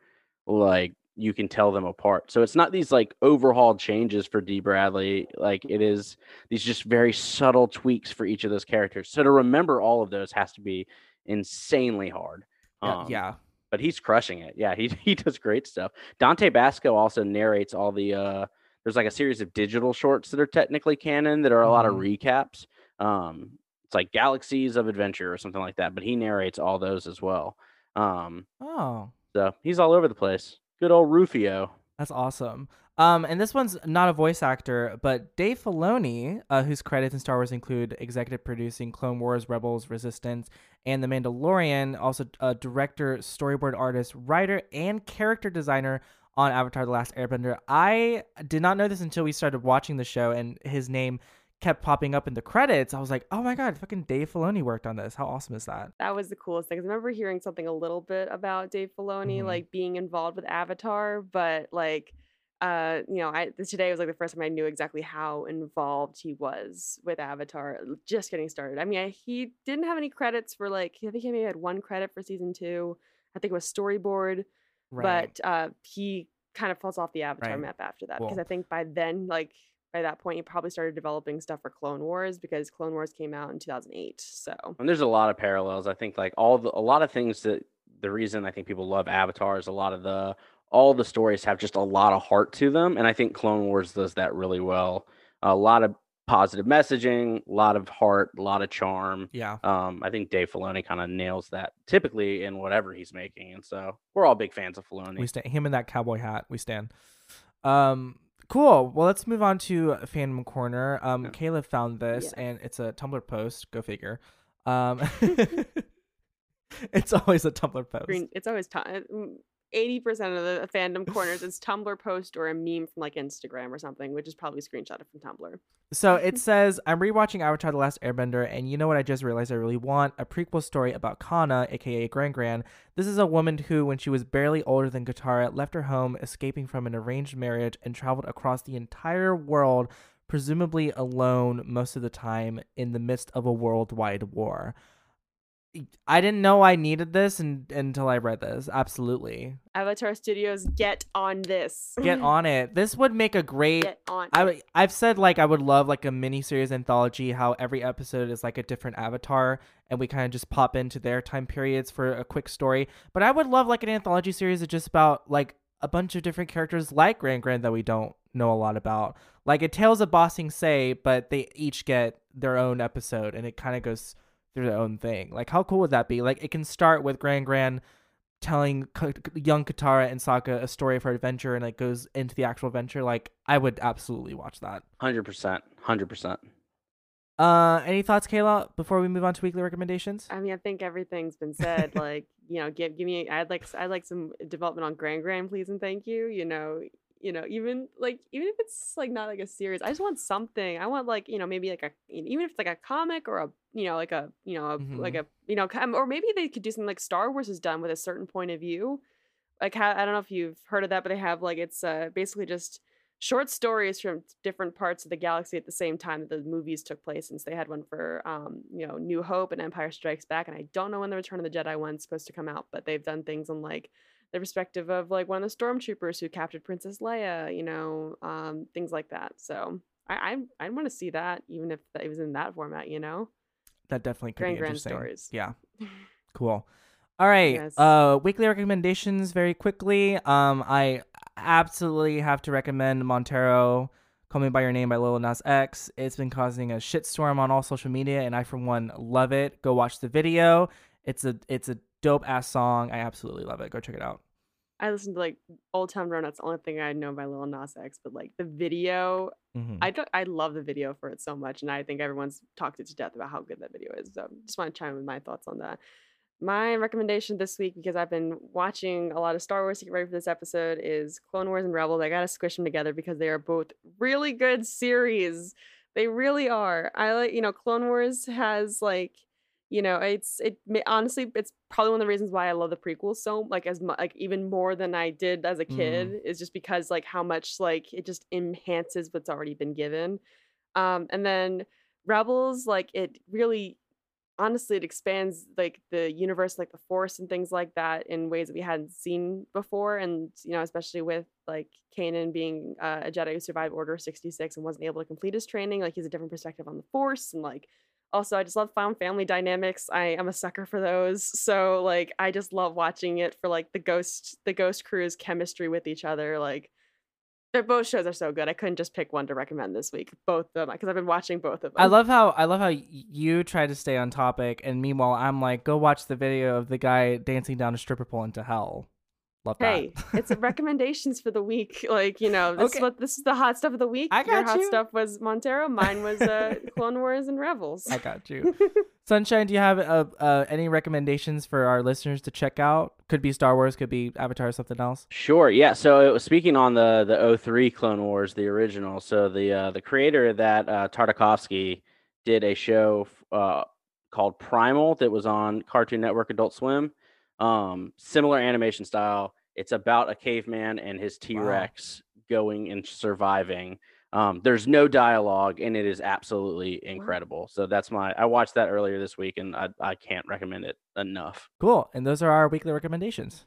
like you can tell them apart so it's not these like overhauled changes for d bradley like it is these just very subtle tweaks for each of those characters so to remember all of those has to be insanely hard Um, yeah. but he's crushing it. Yeah, he he does great stuff. Dante Basco also narrates all the uh there's like a series of digital shorts that are technically canon that are a lot of recaps. Um it's like Galaxies of Adventure or something like that, but he narrates all those as well. Um Oh, so he's all over the place. Good old Rufio. That's awesome. Um, and this one's not a voice actor, but Dave Filoni, uh, whose credits in Star Wars include executive producing Clone Wars, Rebels, Resistance, and The Mandalorian, also a director, storyboard artist, writer, and character designer on Avatar: The Last Airbender. I did not know this until we started watching the show, and his name kept popping up in the credits. I was like, oh my god, fucking Dave Filoni worked on this. How awesome is that? That was the coolest thing. I remember hearing something a little bit about Dave Filoni, Mhm. like being involved with Avatar, but like, uh, you know, I today was like the first time I knew exactly how involved he was with Avatar, just getting started. I mean, I, he didn't have any credits for like, I think he maybe had one credit for season two. I think it was storyboard, right. but uh, he kind of falls off the Avatar Right. map after that because Cool. I think by then, like by that point, he probably started developing stuff for Clone Wars because Clone Wars came out in 2008. So And there's a lot of parallels. I think like all the a lot of things that the reason I think people love Avatar is a lot of the all the stories have just a lot of heart to them, and I think Clone Wars does that really well. A lot of positive messaging, a lot of heart, a lot of charm. Yeah. Um, I think Dave Filoni kind of nails that typically in whatever he's making, and so we're all big fans of Filoni. We stand him in that cowboy hat. We stand. Um, cool. Well, let's move on to fandom corner. Um, Yeah. Caleb found this, Yes. and it's a Tumblr post. Go figure. Um, it's always a Tumblr post. Green, it's always time. Eighty percent of the fandom corners is Tumblr post or a meme from like Instagram or something, which is probably screenshotted from Tumblr. So it says, I'm rewatching Avatar The Last Airbender, and you know what I just realized I really want? A prequel story about Kanna, aka Gran Gran. This is a woman who, when she was barely older than Katara, left her home, escaping from an arranged marriage, and traveled across the entire world, presumably alone most of the time, in the midst of a worldwide war. I didn't know I needed this and, until I read this. Absolutely. Avatar Studios, get on this. Get on it. This would make a great Get on. I it. I've said like I would love like a mini series anthology how every episode is like a different avatar and we kind of just pop into their time periods for a quick story. But I would love like an anthology series of just about like a bunch of different characters like Gran Gran that we don't know a lot about. Like a Tales of Ba Sing Se, but they each get their own episode and it kind of goes through their own thing. Like how cool would that be? Like it can start with Gran Gran telling K- young Katara and Sokka a story of her adventure and it goes into the actual adventure. Like I would absolutely watch that. Hundred percent, hundred percent. Uh, any thoughts, Kayla, before we move on to weekly recommendations? I mean, I think everything's been said. like, you know, give give me. I'd like I'd like some development on Grand Grand, please and thank you. You know, you know, even like even if it's like not like a series, I just want something. I want like you know maybe like a even if it's like a comic or a you know like a you know a, like a you know or maybe they could do something like Star Wars has done with a certain point of view. Like how, I don't know if you've heard of that, but they have like it's uh basically just short stories from different parts of the galaxy at the same time that the movies took place since they had one for um you know new hope and empire strikes back and i don't know when the return of the jedi one's supposed to come out but they've done things on like the perspective of like one of the stormtroopers who captured princess leia you know um things like that so i i, I want to see that even if it was in that format you know That definitely could Grand be Grand interesting. stories. Yeah. Cool. All right. Yes. Uh, weekly recommendations very quickly. Um, I absolutely have to recommend Montero. Call Me by Your Name by Lil Nas X. It's been causing a shitstorm on all social media, and I, for one, love it. Go watch the video. It's a it's a dope ass song. I absolutely love it. Go check it out. i listened to like old town road that's the only thing i know by lil nas x but like the video Mhm. I don't, I love the video for it so much, and I think everyone's talked it to death about how good that video is. So just want to chime in with my thoughts on that. My recommendation this week, because I've been watching a lot of Star Wars to get ready for this episode, is Clone Wars and Rebels. I gotta squish them together because they are both really good series. They really are. I like, you know, Clone Wars has like, you know, it's it honestly, it's probably one of the reasons why I love the prequels so like as much like even more than I did as a kid is just because like how much like it just enhances what's already been given. Um, and then Rebels, like it really honestly it expands like the universe like the force and things like that in ways that we hadn't seen before and you know especially with like Kanan being uh, a Jedi who survived Order 66 and wasn't able to complete his training like he's a different perspective on the force and like also I just love found family dynamics I am a sucker for those so like I just love watching it for like the ghost the ghost crew's chemistry with each other like they're both shows are so good. I couldn't just pick one to recommend this week. Both of them because I've been watching both of them. I love how I love how you try to stay on topic, and meanwhile I'm like, go watch the video of the guy dancing down a stripper pole into hell. Love Hey, that. it's recommendations for the week. Like you know, this Okay. is what this is the hot stuff of the week. I Your got hot you. stuff was Montero. Mine was uh, Clone Wars and Rebels. I got you. Sunshine, do you have uh, uh, any recommendations for our listeners to check out? Could be Star Wars, could be Avatar, or something else. Sure. Yeah. So it was speaking on the the 03 Clone Wars, the original. So the uh, the creator of that uh, Tartakovsky did a show uh, called Primal that was on Cartoon Network, Adult Swim. Um, similar animation style. It's about a caveman and his T Rex going and surviving. Um, there's no dialogue, and it is absolutely incredible. So that's my. I watched that earlier this week, and I I can't recommend it enough. Cool. And those are our weekly recommendations.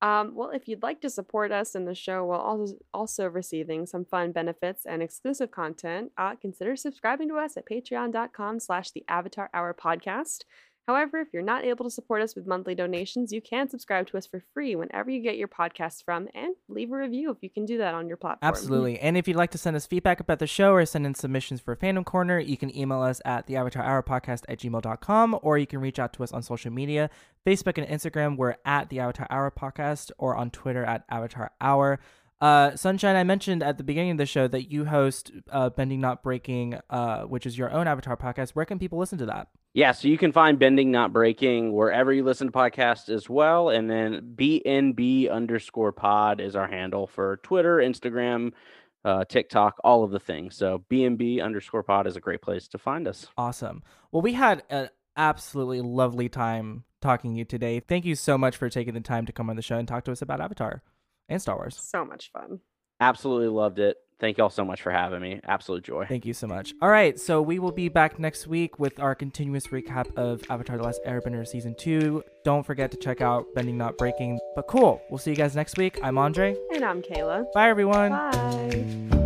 Um, well, if you'd like to support us in the show while also also receiving some fun benefits and exclusive content, uh, consider subscribing to us at patreon.com slash the Avatar Hour Podcast. However, if you're not able to support us with monthly donations, you can subscribe to us for free whenever you get your podcasts from and leave a review if you can do that on your platform. Absolutely. And if you'd like to send us feedback about the show or send in submissions for Fandom Corner, you can email us at the Avatar Hour Podcast at gmail.com or you can reach out to us on social media Facebook and Instagram, we're at the Avatar Hour Podcast or on Twitter at Avatar Hour. Uh, Sunshine, I mentioned at the beginning of the show that you host uh, Bending Not Breaking, uh, which is your own Avatar podcast. Where can people listen to that? Yeah, so you can find Bending Not Breaking wherever you listen to podcasts as well. And then BNB underscore pod is our handle for Twitter, Instagram, uh, TikTok, all of the things. So BNB underscore pod is a great place to find us. Awesome. Well, we had an absolutely lovely time talking to you today. Thank you so much for taking the time to come on the show and talk to us about Avatar and Star Wars. So much fun. Absolutely loved it. Thank you all so much for having me. Absolute joy. Thank you so much. All right, so we will be back next week with our continuous recap of Avatar The Last Airbender Season 2. Don't forget to check out Bending Not Breaking. But cool, we'll see you guys next week. I'm Andre. And I'm Kayla. Bye, everyone. Bye.